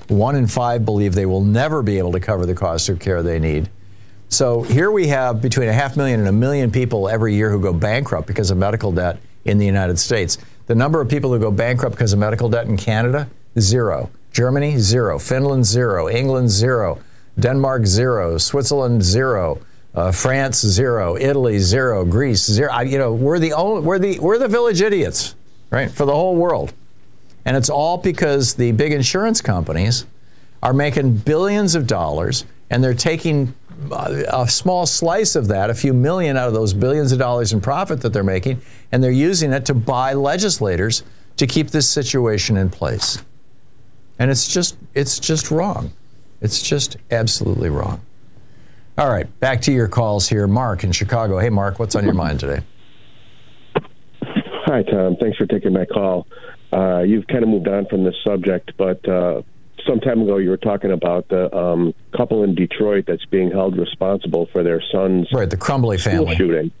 One in five believe they will never be able to cover the cost of care they need. So here we have between a half million and a million people every year who go bankrupt because of medical debt in the United States. The number of people who go bankrupt because of medical debt in Canada, zero. Germany, zero. Finland, zero. England, zero. Denmark, zero. Switzerland, zero. Uh, France, zero. Italy, zero. Greece, zero. I, you know, we're the only, we're the, we're the village idiots, right, for the whole world. And it's all because the big insurance companies are making billions of dollars and they're taking a small slice of that, a few million out of those billions of dollars in profit that they're making, and they're using it to buy legislators to keep this situation in place. And it's just it's just wrong. It's just absolutely wrong. All right, back to your calls here. Mark in Chicago. Hey Mark, what's on your mind today? Hi Tom, thanks for taking my call. Uh, you've kind of moved on from this subject, but uh, some time ago you were talking about the um, couple in Detroit that's being held responsible for their son's right the Crumbley family shooting.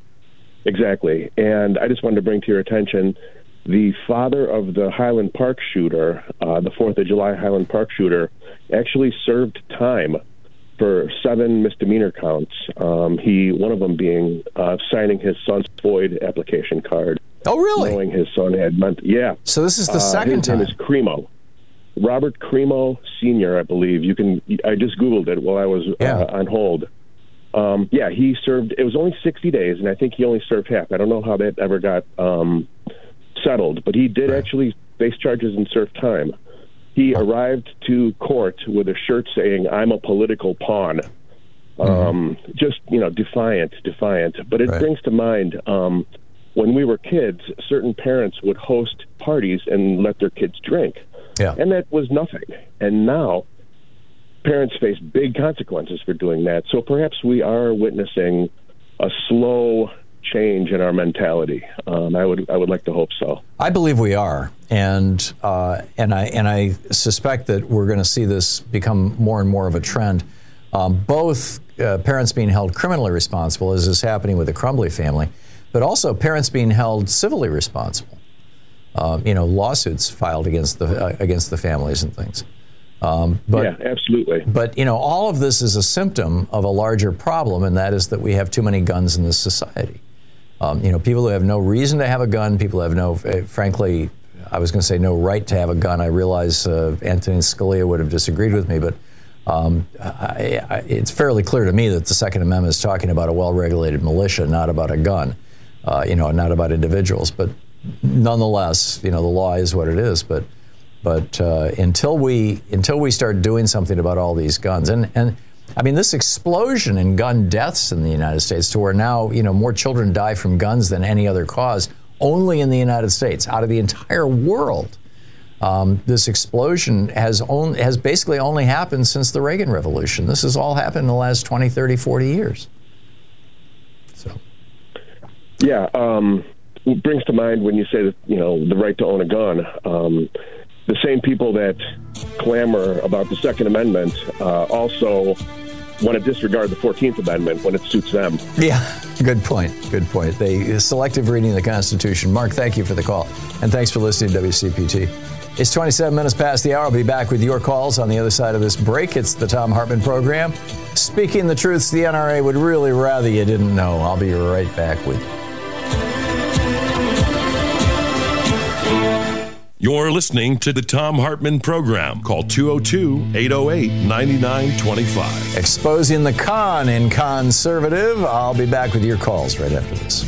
Exactly, and I just wanted to bring to your attention the father of the Highland Park shooter, uh, the Fourth of July Highland Park shooter, actually served time for seven misdemeanor counts. Um, he, one of them being uh, signing his son's FOID application card. Oh, really? Knowing his son had meant, yeah. So this is the uh, second his time. name is Crimo. Robert Crimo Senior, I believe. You can. I just googled it while I was yeah. uh, on hold. Um, yeah, he served. It was only sixty days, and I think he only served half. I don't know how that ever got um, settled, but he did right. actually face charges and serve time. He arrived to court with a shirt saying, "I'm a political pawn." Mm-hmm. Um, just you know, defiant, defiant. But it right. brings to mind um, when we were kids, certain parents would host parties and let their kids drink. Yeah. And that was nothing. And now parents face big consequences for doing that. So perhaps we are witnessing a slow change in our mentality. Um, I would I would like to hope so. I believe we are, and uh, and I and I suspect that we're going to see this become more and more of a trend. Um, both uh, parents being held criminally responsible, as is happening with the Crumbley family, but also parents being held civilly responsible. Uh, you know, lawsuits filed against the uh, against the families and things. Um, but, yeah, absolutely. But you know, all of this is a symptom of a larger problem, and that is that we have too many guns in this society. Um, you know, people who have no reason to have a gun, people who have no, uh, frankly, I was going to say no right to have a gun. I realize uh, Anthony Scalia would have disagreed with me, but um, I, I, it's fairly clear to me that the Second Amendment is talking about a well-regulated militia, not about a gun. Uh, you know, not about individuals, but nonetheless, you know, the law is what it is. But but uh, until we until we start doing something about all these guns, and and I mean this explosion in gun deaths in the United States, to where now you know more children die from guns than any other cause, only in the United States, out of the entire world. Um, this explosion has only, has basically only happened since the Reagan Revolution. This has all happened in the last 20, 30, 40 years. So, yeah, um, it brings to mind when you say that you know the right to own a gun. Um, the same people that clamor about the Second Amendment uh, also want to disregard the Fourteenth Amendment when it suits them. Yeah, good point. Good point. They selective reading of the Constitution. Mark, thank you for the call, and thanks for listening to WCPT. It's 27 minutes past the hour. I'll be back with your calls on the other side of this break. It's the Thom Hartmann program. Speaking the truths the NRA would really rather you didn't know. I'll be right back with you. You're listening to the Thom Hartmann program. Call 202 808 9925. Exposing the con in conservative. I'll be back with your calls right after this.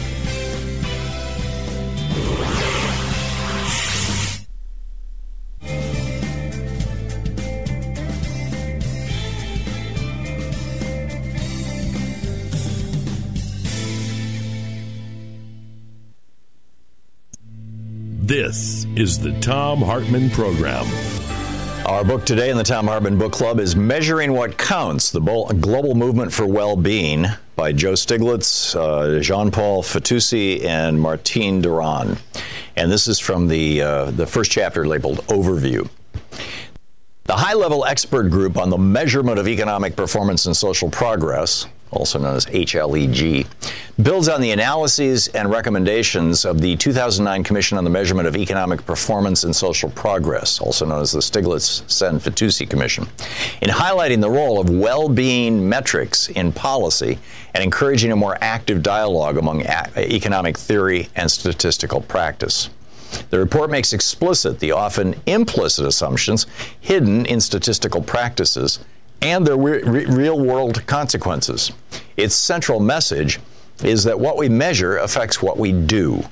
This is the Thom Hartmann Program. Our book today in the Thom Hartmann Book Club is Measuring What Counts The Global Movement for Well-Being by Joe Stiglitz, uh, Jean Paul Fitoussi, and Martine Durand. And this is from the, uh, the first chapter labeled Overview. The high level expert group on the measurement of economic performance and social progress also known as HLEG, builds on the analyses and recommendations of the 2009 Commission on the Measurement of Economic Performance and Social Progress, also known as the Stiglitz-Sen-Fitoussi Commission, in highlighting the role of well-being metrics in policy and encouraging a more active dialogue among economic theory and statistical practice. The report makes explicit the often implicit assumptions hidden in statistical practices and their re- real world consequences. Its central message is that what we measure affects what we do.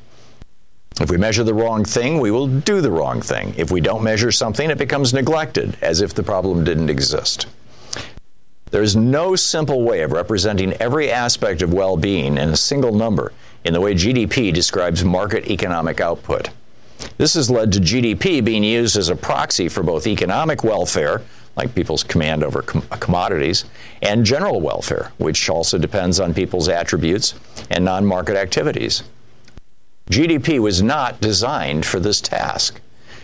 If we measure the wrong thing, we will do the wrong thing. If we don't measure something, it becomes neglected, as if the problem didn't exist. There is no simple way of representing every aspect of well being in a single number in the way GDP describes market economic output. This has led to GDP being used as a proxy for both economic welfare, like people's command over com- uh, commodities, and general welfare, which also depends on people's attributes and non market activities. GDP was not designed for this task.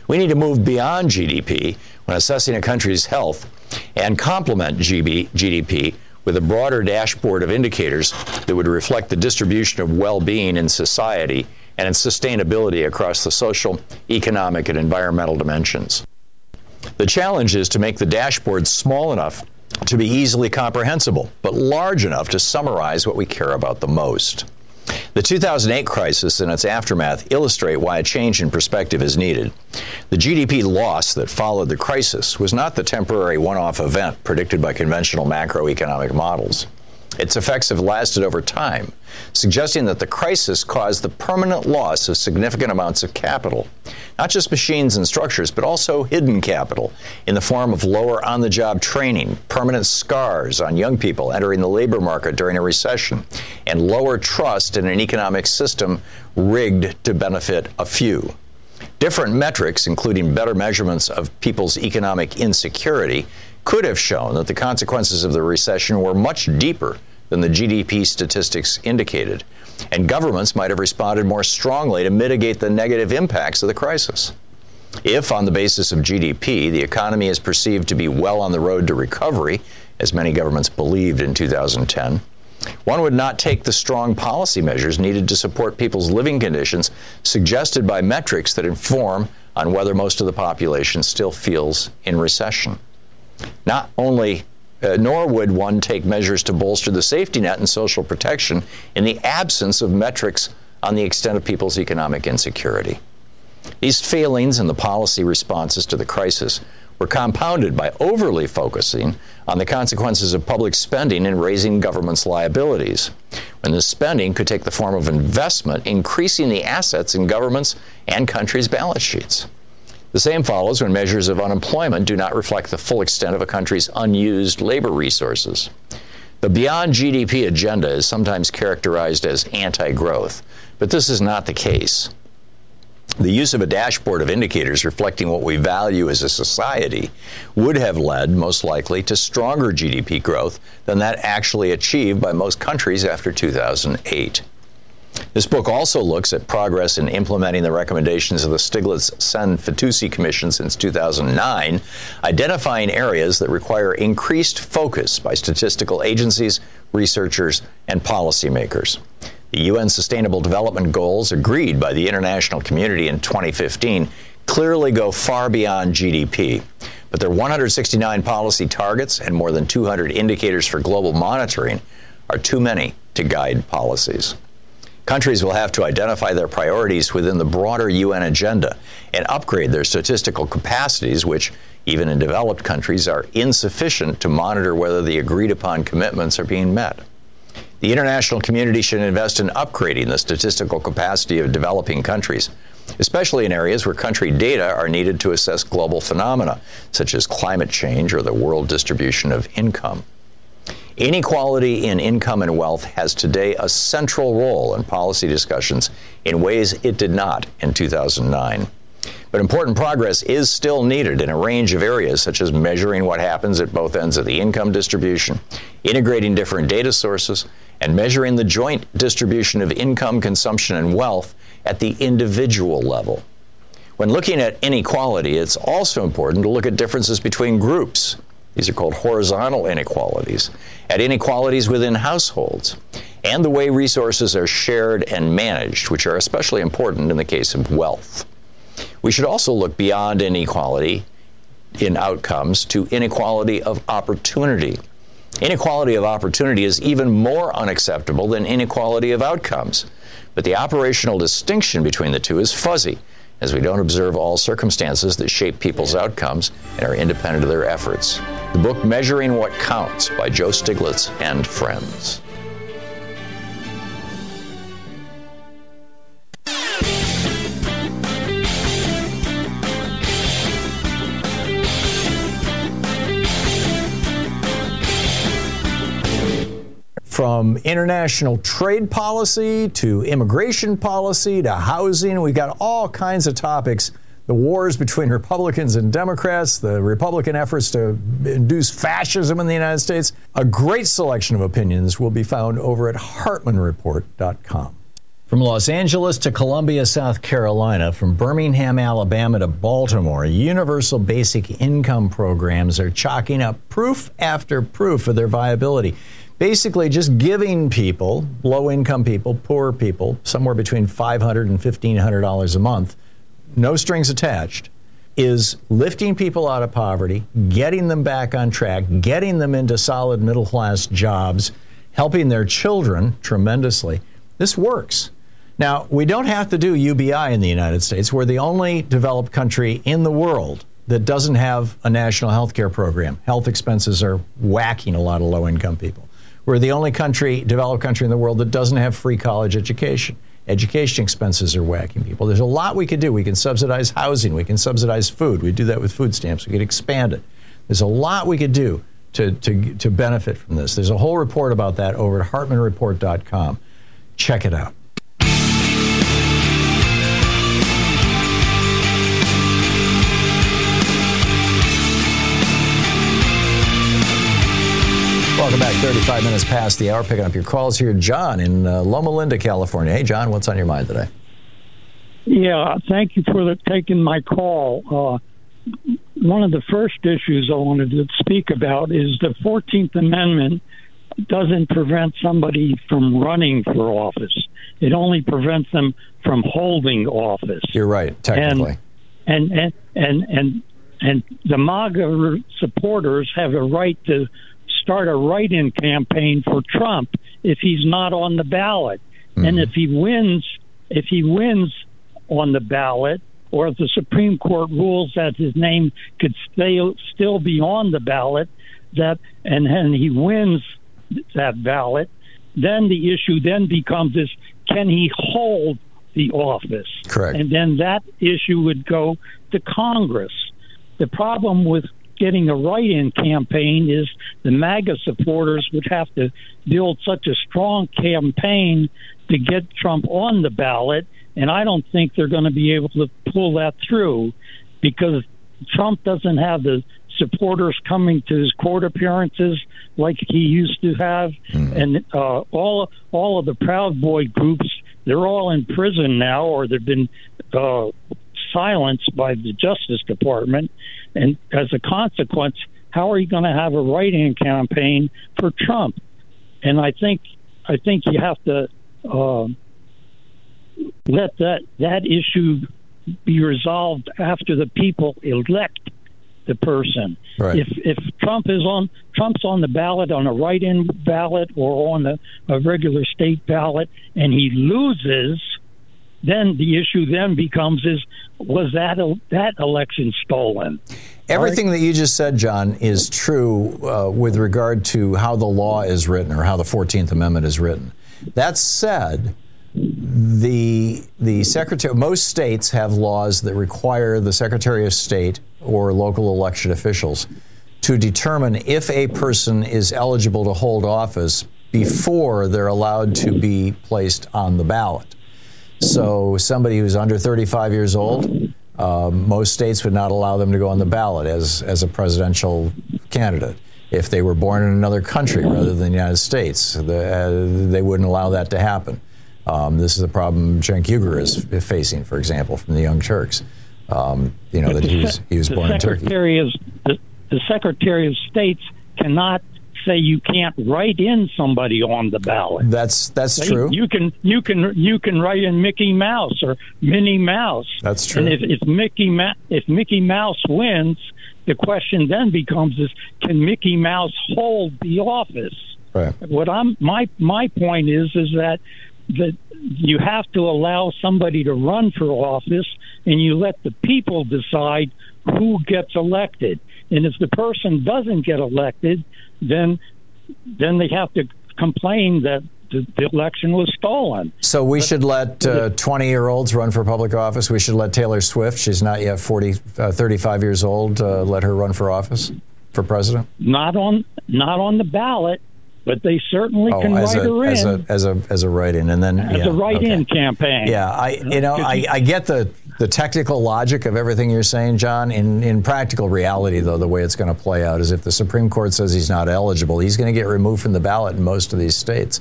We need to move beyond GDP when assessing a country's health and complement GB, GDP with a broader dashboard of indicators that would reflect the distribution of well being in society and its sustainability across the social, economic, and environmental dimensions. The challenge is to make the dashboard small enough to be easily comprehensible, but large enough to summarize what we care about the most. The 2008 crisis and its aftermath illustrate why a change in perspective is needed. The GDP loss that followed the crisis was not the temporary one off event predicted by conventional macroeconomic models. Its effects have lasted over time, suggesting that the crisis caused the permanent loss of significant amounts of capital, not just machines and structures, but also hidden capital in the form of lower on the job training, permanent scars on young people entering the labor market during a recession, and lower trust in an economic system rigged to benefit a few. Different metrics, including better measurements of people's economic insecurity, could have shown that the consequences of the recession were much deeper than the GDP statistics indicated, and governments might have responded more strongly to mitigate the negative impacts of the crisis. If, on the basis of GDP, the economy is perceived to be well on the road to recovery, as many governments believed in 2010, one would not take the strong policy measures needed to support people's living conditions suggested by metrics that inform on whether most of the population still feels in recession. Not only uh, nor would one take measures to bolster the safety net and social protection in the absence of metrics on the extent of people's economic insecurity. These failings in the policy responses to the crisis were compounded by overly focusing on the consequences of public spending and raising government's liabilities, when this spending could take the form of investment, increasing the assets in governments and countries' balance sheets. The same follows when measures of unemployment do not reflect the full extent of a country's unused labor resources. The beyond GDP agenda is sometimes characterized as anti growth, but this is not the case. The use of a dashboard of indicators reflecting what we value as a society would have led, most likely, to stronger GDP growth than that actually achieved by most countries after 2008. This book also looks at progress in implementing the recommendations of the Stiglitz-Sen-Fitoussi Commission since 2009, identifying areas that require increased focus by statistical agencies, researchers, and policymakers. The UN Sustainable Development Goals agreed by the international community in 2015 clearly go far beyond GDP. But their 169 policy targets and more than 200 indicators for global monitoring are too many to guide policies. Countries will have to identify their priorities within the broader UN agenda and upgrade their statistical capacities, which, even in developed countries, are insufficient to monitor whether the agreed upon commitments are being met. The international community should invest in upgrading the statistical capacity of developing countries, especially in areas where country data are needed to assess global phenomena, such as climate change or the world distribution of income. Inequality in income and wealth has today a central role in policy discussions in ways it did not in 2009. But important progress is still needed in a range of areas, such as measuring what happens at both ends of the income distribution, integrating different data sources, and measuring the joint distribution of income, consumption, and wealth at the individual level. When looking at inequality, it's also important to look at differences between groups These are called horizontal inequalities, at inequalities within households, and the way resources are shared and managed, which are especially important in the case of wealth. We should also look beyond inequality in outcomes to inequality of opportunity. Inequality of opportunity is even more unacceptable than inequality of outcomes. But the operational distinction between the two is fuzzy, as we don't observe all circumstances that shape people's outcomes and are independent of their efforts. The book Measuring What Counts by Joe Stiglitz and Friends. From international trade policy to immigration policy to housing. We've got all kinds of topics. The wars between Republicans and Democrats, the Republican efforts to induce fascism in the United States. A great selection of opinions will be found over at HartmannReport.com. From Los Angeles to Columbia, South Carolina, from Birmingham, Alabama to Baltimore, universal basic income programs are chalking up proof after proof of their viability basically just giving people, low income people, poor people, somewhere between $500 and $1,500 a month, no strings attached, is lifting people out of poverty, getting them back on track, getting them into solid middle class jobs, helping their children tremendously. This works. Now, we don't have to do UBI in the United States. We're the only developed country in the world that doesn't have a national health care program. Health expenses are whacking a lot of low income people. We're the only country, developed country in the world that doesn't have free college education. Education expenses are whacking people. There's a lot we could do. We can subsidize housing. We can subsidize food. We do that with food stamps. We could expand it. There's a lot we could do to, to, to benefit from this. There's a whole report about that over at hartmannreport.com. Check it out. Welcome back. 35 minutes past the hour. Picking up your calls here. John in uh, Loma Linda, California. Hey, John, what's on your mind today? Yeah, thank you for the, taking my call. Uh, one of the first issues I wanted to speak about is the 14th Amendment doesn't prevent somebody from running for office. It only prevents them from holding office. You're right, technically. And and and and and, and the MAGA supporters have a right to start a write-in campaign for Trump if he's not on the ballot. Mm-hmm. And if he wins, if he wins on the ballot, or if the Supreme Court rules that his name could stay, still be on the ballot, that and then he wins that ballot, then the issue then becomes is can he hold the office? Correct. And then that issue would go to Congress. The problem with getting a write-in campaign is the MAGA supporters would have to build such a strong campaign to get Trump on the ballot, and I don't think they're going to be able to pull that through because Trump doesn't have the supporters coming to his court appearances like he used to have, mm-hmm. and uh, all all of the Proud Boy groups they're all in prison now, or they've been uh, silenced by the Justice Department. And as a consequence, how are you going to have a write-in campaign for Trump? And I think I think you have to uh, let that that issue be resolved after the people elect the person. Right. If if Trump is on Trump's on the ballot on a write-in ballot or on a, a regular state ballot and he loses, then the issue then becomes is was that that election stolen? Everything right? that you just said, John, is true uh, with regard to how the law is written or how the Fourteenth Amendment is written. That said, the the secretary most states have laws that require the Secretary of State or local election officials to determine if a person is eligible to hold office before they're allowed to be placed on the ballot. So somebody who's under 35 years old, uh, most states would not allow them to go on the ballot as, as a presidential candidate. If they were born in another country rather than the United States, the, uh, they wouldn't allow that to happen. Um, this is a problem Cenk Uygur is facing, for example, from the Young Turks. Um, you know that he was he was born in Turkey. Is, the, the Secretary of States cannot say you can't write in somebody on the ballot. That's that's They- true. You can you can you can write in Mickey Mouse or Minnie Mouse. That's true. And if, if Mickey Ma- if Mickey Mouse wins, the question then becomes: Is can Mickey Mouse hold the office? Right. What I'm my my point is is that that you have to allow somebody to run for office, and you let the people decide who gets elected. And if the person doesn't get elected, then then they have to complain that the, the election was stolen. So we should let 20 year olds run for public office. We should let Taylor Swift, she's not yet 40, uh, 35 years old, uh, let her run for office for president. Not on not on the ballot, but they certainly can Oh, as write a, her as in a as a as a write-in, and then as yeah, a write-in okay. campaign. Yeah, I you know I, I get the the technical logic of everything you're saying, John. In in practical reality, though, the way it's going to play out is if the Supreme Court says he's not eligible, he's going to get removed from the ballot in most of these states.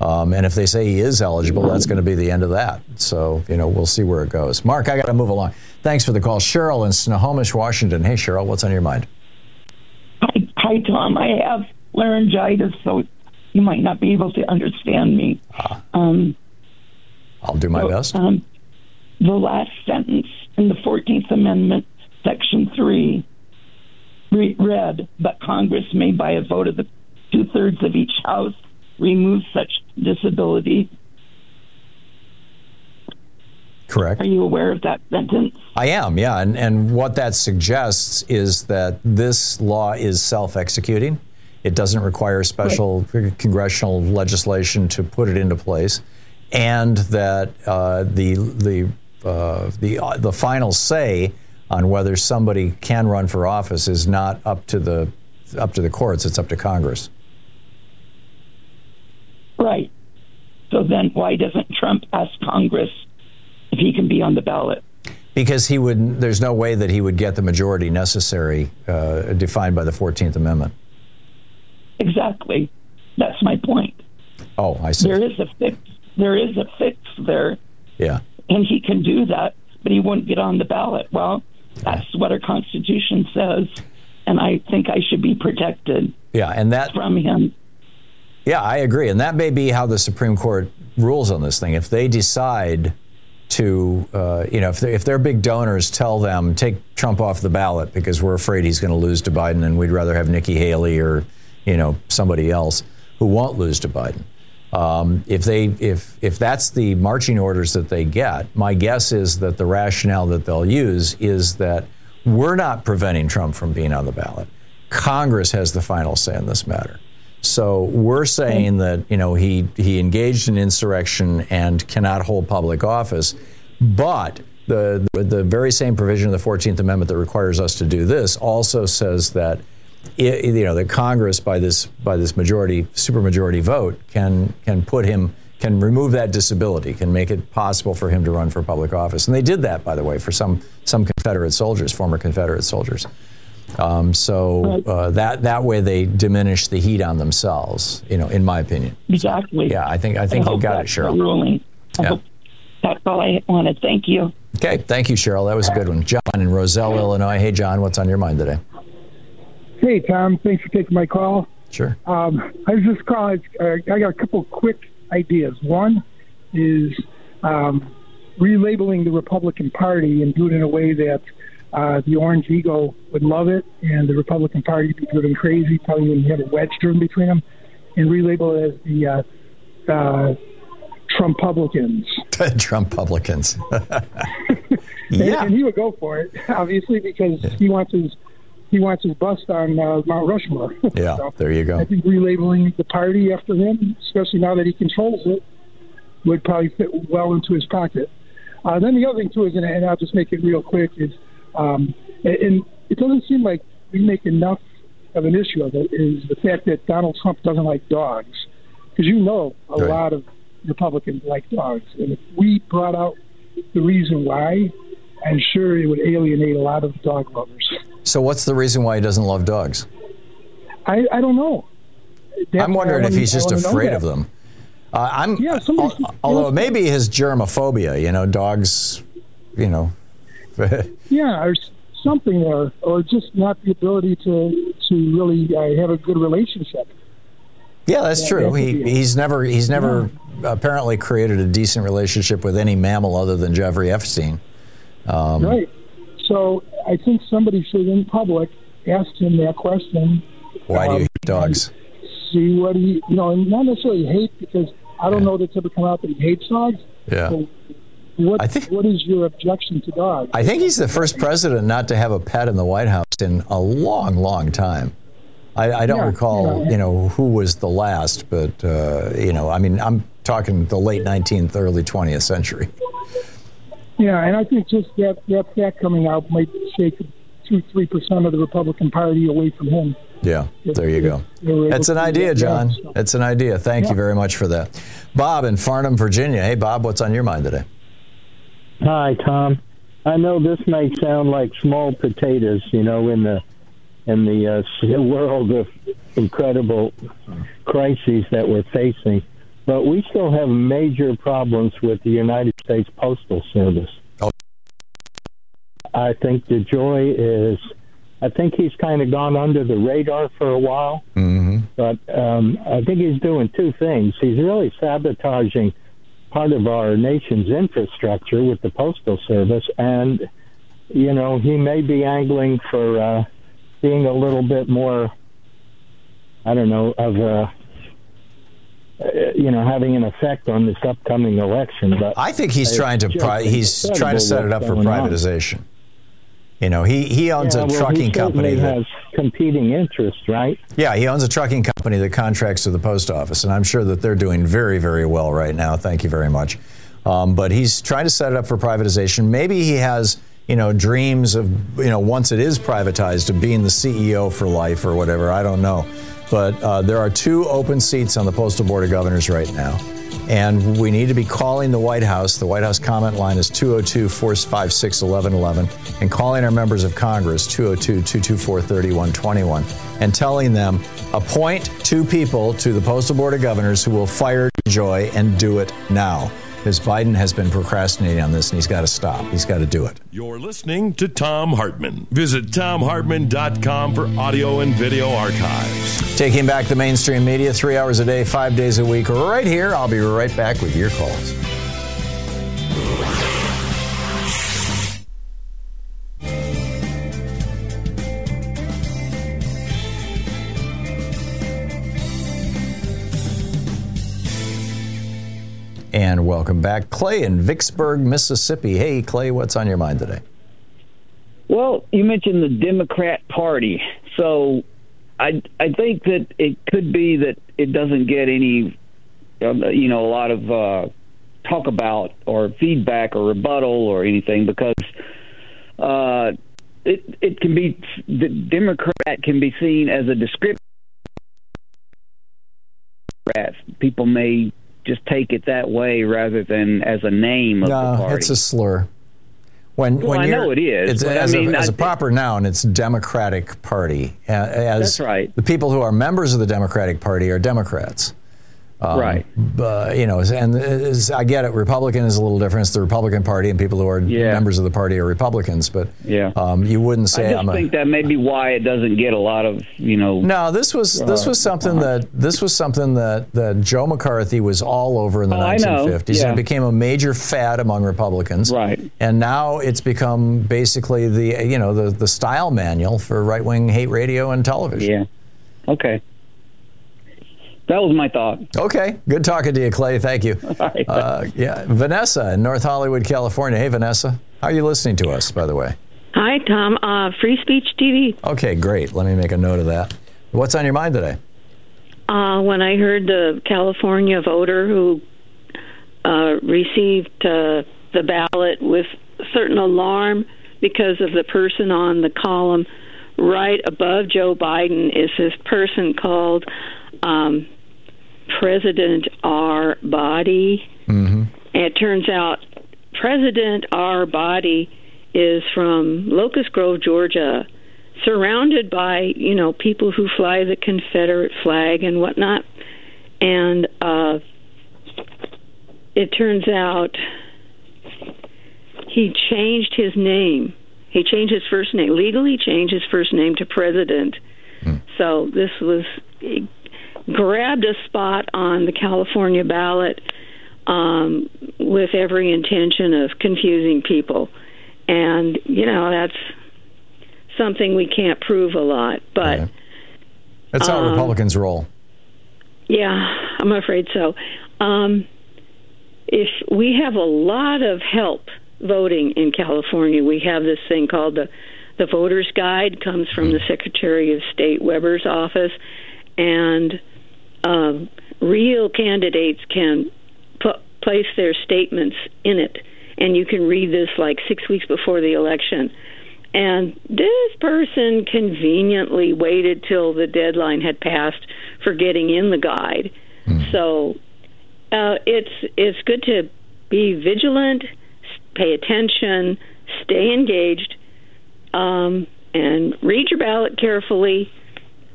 Um, and if they say he is eligible, that's going to be the end of that. So you know we'll see where it goes. Mark, I got to move along. Thanks for the call, Cheryl in Snohomish, Washington. Hey, Cheryl, what's on your mind? Hi, Thom. I have laryngitis, so you might not be able to understand me. Um, I'll do my best. um, the last sentence in the 14th Amendment, Section 3, re- read, but Congress may, by a vote of the two thirds of each House, remove such disability. Correct. Are you aware of that sentence? I am, yeah. And, and what that suggests is that this law is self executing. It doesn't require special congressional legislation to put it into place. And that uh, the, the, uh, the, uh, the final say on whether somebody can run for office is not up to the, up to the courts, it's up to Congress. Right. So then why doesn't Trump ask Congress if he can be on the ballot? Because he would, there's no way that he would get the majority necessary uh, defined by the 14th Amendment. Exactly. That's my point. Oh, I see. There is a fix. There is a fix there, Yeah. and he can do that, but he wouldn't get on the ballot. Well, that's what our Constitution says, and I think I should be protected Yeah, and that from him. Yeah, I agree. And that may be how the Supreme Court rules on this thing. If they decide to, uh, you know, if, they, if their big donors tell them, take Trump off the ballot because we're afraid he's going to lose to Biden and we'd rather have Nikki Haley or, you know, somebody else who won't lose to Biden. Um, if they if if that's the marching orders that they get, my guess is that the rationale that they'll use is that we're not preventing Trump from being on the ballot. Congress has the final say in this matter. So we're saying that you know he he engaged in insurrection and cannot hold public office, but the, the the very same provision of the Fourteenth Amendment that requires us to do this also says that i you know that Congress by this by this majority supermajority vote can can put him can remove that disability can make it possible for him to run for public office and they did that by the way for some some Confederate soldiers former Confederate soldiers. Um, so uh, that that way they diminish the heat on themselves. You know, in my opinion. Exactly. Yeah, I think I think you hope got it, Cheryl. ruling. I Yeah. that's all I wanted. Thank you. Okay, thank you, Cheryl. That was a good one. John in Roselle, Illinois. Hey, John, what's on your mind today? Hey, Thom. Thanks for taking my call. Sure. Um, I was just calling. Uh, I got a couple quick ideas. One is um, relabeling the Republican Party and do it in a way that uh, the Orange Ego would love it, and the Republican Party would be driven crazy. Probably wouldn't have a wedge driven between them, and relabel it as the uh, uh, Trump Publicans. Trump publicans. And- Yeah. and, he would go for it, obviously, because he wants his he wants his bust on uh, Mount Rushmore. yeah, So, there you go. I think relabeling the party after him, especially now that he controls it, would probably fit well into his pocket. Uh, then the other thing too is, and, I'll just make it real quick, is, um, and, and it doesn't seem like we make enough of an issue of it. Is the fact that Donald Trump doesn't like dogs, because you know a Right. lot of Republicans like dogs, and if we brought out the reason why, I'm sure it would alienate a lot of dog lovers. So, what's the reason why he doesn't love dogs? I, I don't know. That's I'm wondering if he's just afraid of them. Uh, I'm, Yeah, al- although it may be his germophobia. You know, dogs. You know. Yeah, or something there, or just not the ability to to really uh, have a good relationship. Yeah, that's Yeah, true. that He, he's never he's never apparently created a decent relationship with any mammal other than Jeffrey Epstein. Um, Right. So I think somebody should, in public, ask him that question. Why do you um, hate dogs? See what he, you know, and not necessarily hate because I don't know that it's ever come out that he hates dogs. Yeah. So what what is your objection to dogs? I think he's the first president not to have a pet in the White House in a long, long time. I, I don't Yeah, recall, yeah. you know, who was the last, but uh, you know, I mean, I'm talking the late 19th, early 20th century. Yeah, and I think just that that fact coming out might shake two, three percent of the Republican Party away from him. Yeah, there you go. they were able That's an idea, John. so. It's an idea. Thank Yeah. you very much for that. Bob in Farnham, Virginia. Hey, Bob, what's on your mind today? Hi, Thom. I know this may sound like small potatoes, you know, in the in the uh, world of incredible crises that we're facing, but we still have major problems with the United States Postal Service. I think DeJoy is, I think he's kind of gone under the radar for a while. Mm-hmm. but um, I think he's doing two things. He's really sabotaging part of our nation's infrastructure with the postal service, and you know he may be angling for uh, being a little bit more, I don't know, of a, uh, you know, having an effect on this upcoming election. But I think he's trying to pri- he's trying to set it up for going on. privatization. You know, he, he owns Yeah, a well, trucking company that has competing interests, right? Yeah, he owns a trucking company that contracts with the post office, and I'm sure that they're doing very, very well right now. Thank you very much. Um, but he's trying to set it up for privatization. Maybe he has, you know, dreams of, you know, once it is privatized, of being the CEO for life or whatever. I don't know. But uh, there are two open seats on the Postal Board of Governors right now. And we need to be calling the White House. The White House comment line is 202 456 1111. And calling our members of Congress, 202 224 3121. And telling them, appoint two people to the Postal Board of Governors who will fire Joy and do it now. Because Biden has been procrastinating on this and he's got to stop. He's got to do it. You're listening to Thom Hartmann. Visit thomhartmann.com for audio and video archives. Taking back the mainstream media three hours a day, five days a week, right here. I'll be right back with your calls. And welcome back. Clay in Vicksburg, Mississippi. Hey, Clay, what's on your mind today? Well, you mentioned the Democrat Party, so I I think that it could be that it doesn't get any, uh, you know, a lot of uh, talk about or feedback or rebuttal or anything because uh, it it can be the Democrat can be seen as a description. People may just take it that way rather than as a name of the party. it's a slur. When, Well, when I know it is, It's, but I as, mean, a, as a proper noun, it's Democratic Party. As That's right. The people who are members of the Democratic Party are Democrats. Um, Right. But, you know, and I get it. Republican is a little different. It's the Republican Party, and people who are Yeah. members of the party are Republicans. But Yeah. um, you wouldn't say I just I'm a. think that may be why it doesn't get a lot of you know. No, this was this uh, was something that this was something that, that Joe McCarthy was all over in the Oh, 1950s. Yeah. And it became a major fad among Republicans. Right. And now it's become basically the you know the the style manual for right wing hate radio and television. Yeah. Okay. That was my thought. Okay. Good talking to you, Clay. Thank you. Uh, yeah, Vanessa in North Hollywood, California. Hey, Vanessa. How are you listening to us, by the way? Hi, Thom. Uh, Free Speech TV. Okay, great. Let me make a note of that. What's on your mind today? Uh, when I heard the California voter who uh, received uh, the ballot with certain alarm because of the person on the column right above Joe Biden is this person called um, President R. Boddie. Mm-hmm. And it turns out President R. Boddie is from Locust Grove, Georgia, surrounded by, you know, people who fly the Confederate flag and whatnot. And uh, it turns out he changed his name He changed his first name legally. Changed his first name to President. So this was grabbed a spot on the California ballot um, with every intention of confusing people, and you know that's something we can't prove a lot, but. That's how Um, Republicans roll. Yeah, I'm afraid so. Um, if we have a lot of help voting in California, we have this thing called the the voters guide comes from the Secretary of State Weber's office, and um, real candidates can put, place their statements in it, and you can read this like six weeks before the election. And this person conveniently waited till the deadline had passed for getting in the guide. So uh, it's it's good to be vigilant, pay attention, stay engaged, um, and read your ballot carefully.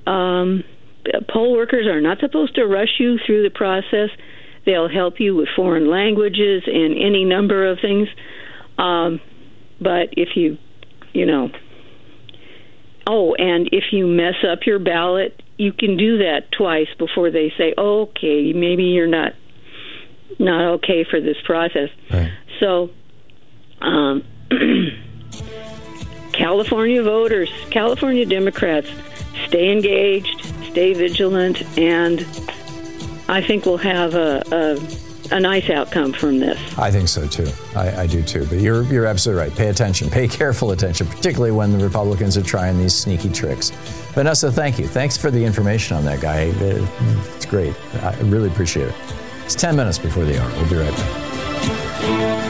Um, poll workers are not supposed to rush you through the process. They'll help you with foreign languages and any number of things. Um, but if you, you know, oh, and if you mess up your ballot, you can do that twice before they say, okay, maybe you're not not okay for this process. So, um, California voters, California Democrats, stay engaged, stay vigilant, and I think we'll have a, a, a nice outcome from this. I think so too. I, I do too. But you're you're absolutely right. Pay attention. Pay careful attention, particularly when the Republicans are trying these sneaky tricks. Vanessa, thank you. Thanks for the information on that guy. It's great. I really appreciate it. It's 10 minutes before the hour. We'll be right back.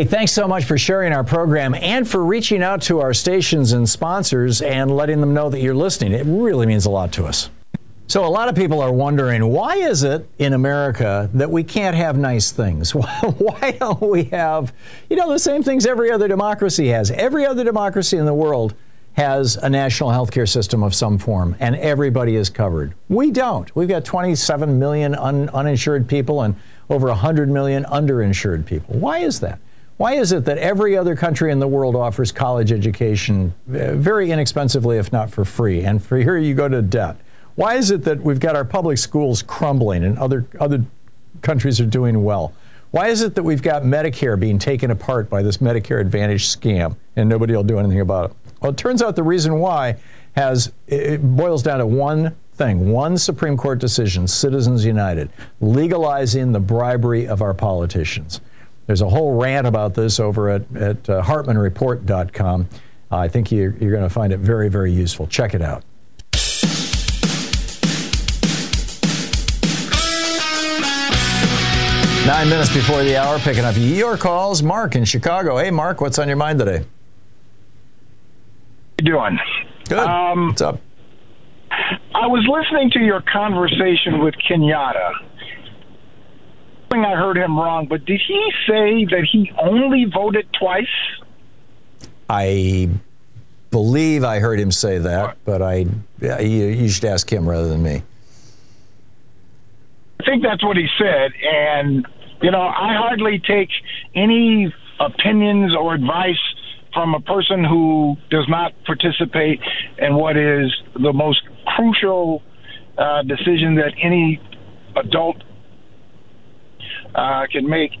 Hey, thanks so much for sharing our program and for reaching out to our stations and sponsors and letting them know that you're listening. It really means a lot to us. So, a lot of people are wondering why is it in America that we can't have nice things? Why don't we have, you know, the same things every other democracy has? Every other democracy in the world has a national health care system of some form, and everybody is covered. We don't. We've got 27 million un- uninsured people and over 100 million underinsured people. Why is that? Why is it that every other country in the world offers college education uh, very inexpensively, if not for free, and for here you go to debt? Why is it that we've got our public schools crumbling and other other countries are doing well? Why is it that we've got Medicare being taken apart by this Medicare Advantage scam and nobody will do anything about it? Well, it turns out the reason why has it boils down to one thing, one Supreme Court decision, Citizens United, legalizing the bribery of our politicians. There's a whole rant about this over at, at uh, HartmannReport.com. I think you're, you're going to find it very, very useful. Check it out. Nine minutes before the hour, picking up your calls. Mark in Chicago. Hey, Mark, what's on your mind today? you doing? Good. Um, What's up? I was listening to your conversation with Kenyatta. I I heard him wrong, but did he say that he only voted twice? I believe I heard him say that, but I you, you should ask him rather than me. I think that's what he said. And, you know, I hardly take any opinions or advice from a person who does not participate in what is the most crucial uh, decision that any adult uh, can make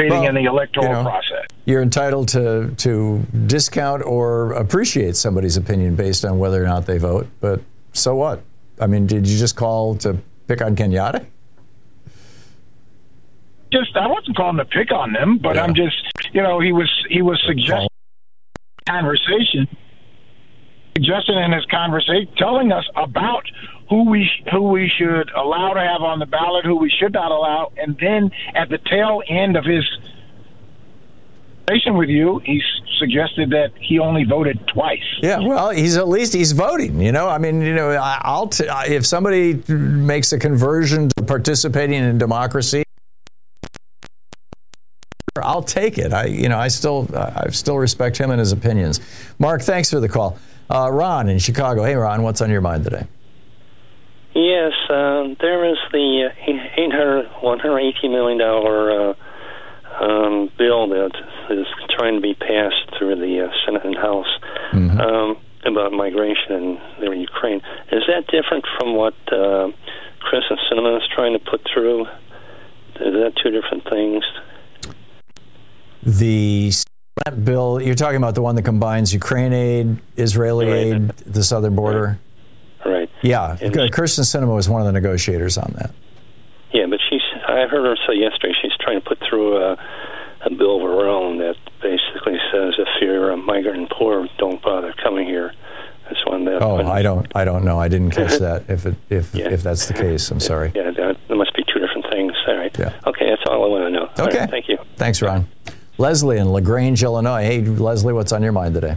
participating in the electoral you know, process. You're entitled to to discount or appreciate somebody's opinion based on whether or not they vote, but so what? I mean, did you just call to pick on Kenyatta? Just, I wasn't calling to pick on them, but I'm just, you know, he was he was suggesting conversation, suggesting in his conversation, telling us about who we who we should allow to have on the ballot, who we should not allow, and then at the tail end of his conversation with you, he suggested that he only voted twice. Yeah, well, he's at least he's voting. You know, I mean, you know, I'll if somebody makes a conversion to participating in democracy, I'll take it. I, you know, I still I still respect him and his opinions. Mark, thanks for the call. Uh, Ron in Chicago. Hey, Ron, what's on your mind today? Yes, uh, there is the uh, 800, 180 million dollar uh, um, bill that is trying to be passed through the uh, Senate and House Mm-hmm. um, about migration in Ukraine. Is that different from what uh, Chris and Cinema is trying to put through? Is that two different things? The Senate bill, you're talking about the one that combines Ukraine aid, Israeli aid, the southern border? Right. Yeah. Kyrsten Sinema was one of the negotiators on that. Yeah, but she's. I heard her say yesterday she's trying to put through a, a bill of her own that basically says if you're a migrant and poor, don't bother coming here. That's one that. Oh, I don't, I don't know. I didn't catch that. If it, if, if that's the case, I'm sorry. Yeah, that, there must be two different things. All right. Yeah. Okay, that's all I want to know. Okay. right, thank you. Thanks, Ron. Leslie in Lagrange, Illinois. Hey, Leslie, what's on your mind today?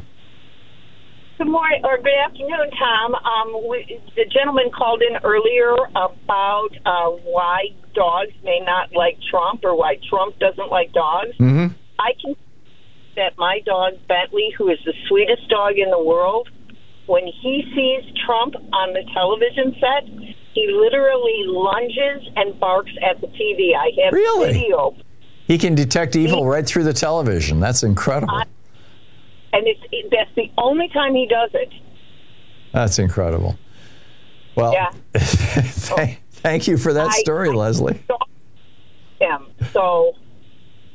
Good morning or good afternoon, Thom. Um, we, the gentleman called in earlier about uh, why dogs may not like Trump or why Trump doesn't like dogs. Mm-hmm. I can that my dog Bentley, who is the sweetest dog in the world, when he sees Trump on the television set, he literally lunges and barks at the TV. I have Really? video, He can detect evil right through the television. That's incredible. And it's that's the only time he does it. That's incredible. Well, Yeah. thank, thank you for that I- story, Leslie. Him. So,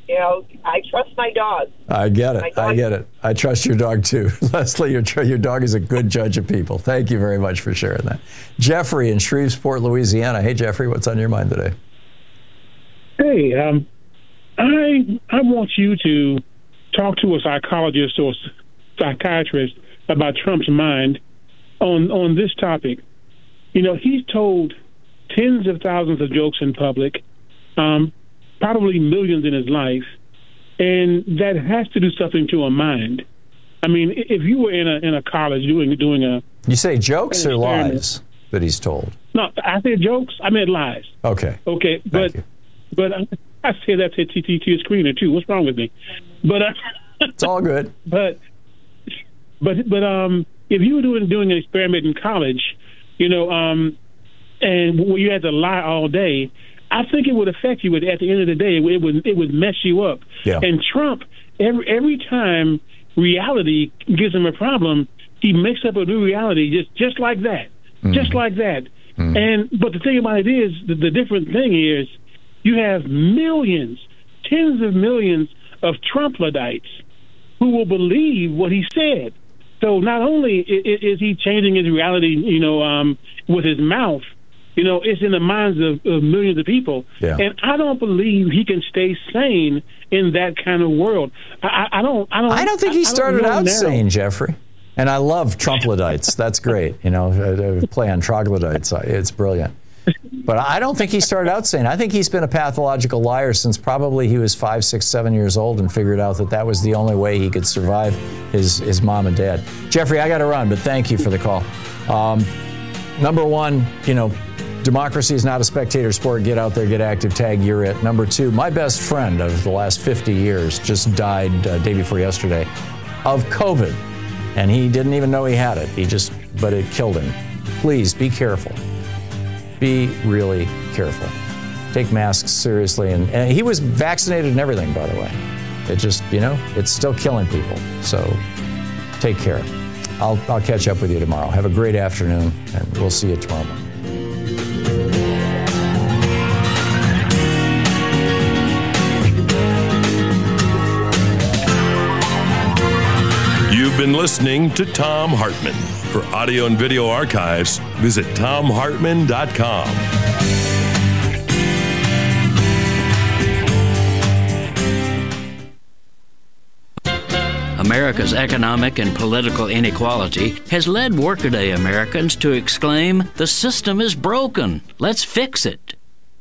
you know, I trust my dog. I get My it. I get it. I trust your dog too. Leslie, your, your dog is a good judge of people. Thank you very much for sharing that. Jeffrey in Shreveport, Louisiana. Hey, Jeffrey, what's on your mind today? Hey, um, I I want you to talk to a psychologist or psychiatrist about Trump's mind on on this topic. You know, he's told tens of thousands of jokes in public, um, probably millions in his life, and that has to do something to a mind. I mean, if you were in a in a college doing doing a You say jokes or lies that he's told? no, I said jokes. I meant lies. Okay. Okay, but but I, I say that to TT to a screener too. What's wrong with me? But uh, it's all good. But but but um, if you were doing doing an experiment in college, you know, um, and you had to lie all day, I think it would affect you. At at the end of the day, it would it would, mess you up. Yeah. And Trump, every every time reality gives him a problem, he makes up a new reality just just like that, just like that. And but the thing about it is, the, the different thing is, you have millions, tens of millions of Trumpledites who will believe what he said. So not only is he changing his reality, you know, um, with his mouth, you know, it's in the minds of, of millions of people. Yeah. And I don't believe he can stay sane in that kind of world. I, I, don't. I don't. I don't think he started out now. sane, Jeffrey. And I love Trumpledites. That's great. You know, uh, uh, play on troglodytes. It's brilliant. But I don't think he started out sane. I think he's been a pathological liar since probably he was five, six, seven years old and figured out that that was the only way he could survive his, his mom and dad. Jeffrey, I got to run, but thank you for the call. Um, number one, you know, democracy is not a spectator sport. Get out there, get active, tag, you're it. Number two, my best friend of the last 50 years just died uh, day before yesterday of COVID. And he didn't even know he had it. He just, but it killed him. Please be careful. Be really careful. Take masks seriously. And, and he was vaccinated and everything, by the way. It just, you know, it's still killing people. So take care. I'll, I'll catch up with you tomorrow. Have a great afternoon, and we'll see you tomorrow morning. Been listening to Thom Hartmann. For audio and video archives, visit thomhartmann.com. America's economic and political inequality has led workaday Americans to exclaim, The system is broken. Let's fix it.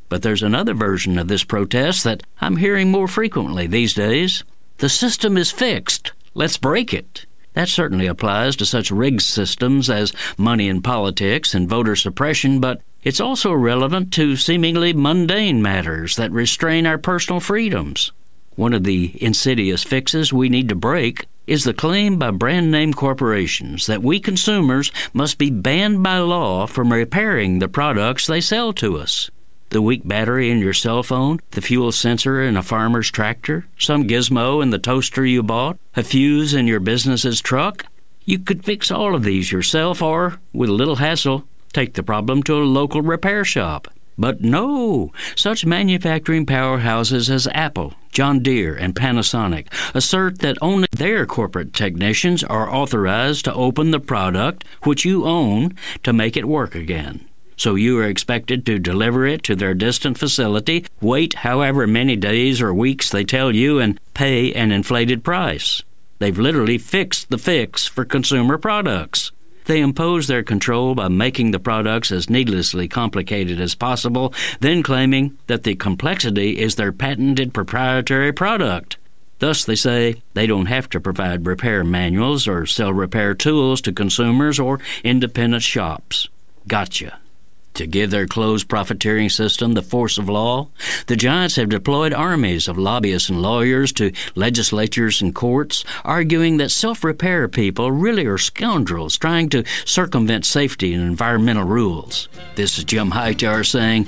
But there's another version of this protest that I'm hearing more frequently these days. The system is fixed. Let's break it. That certainly applies to such rigged systems as money in politics and voter suppression, but it's also relevant to seemingly mundane matters that restrain our personal freedoms. One of the insidious fixes we need to break is the claim by brand name corporations that we consumers must be banned by law from repairing the products they sell to us. The weak battery in your cell phone, the fuel sensor in a farmer's tractor, some gizmo in the toaster you bought, a fuse in your business's truck. You could fix all of these yourself or, with a little hassle, take the problem to a local repair shop. But no, such manufacturing powerhouses as Apple, John Deere, and Panasonic assert that only their corporate technicians are authorized to open the product which you own to make it work again. So you are expected to deliver it to their distant facility, wait however many days or weeks they tell you, and pay an inflated price. They've literally fixed the fix for consumer products. They impose their control by making the products as needlessly complicated as possible, then claiming that the complexity is their patented proprietary product. Thus, they say they don't have to provide repair manuals or sell repair tools to consumers or independent shops. Gotcha. To give their closed profiteering system the force of law, the giants have deployed armies of lobbyists and lawyers to legislatures and courts, arguing that self repair people really are scoundrels trying to circumvent safety and environmental rules. This is Jim Hightower saying,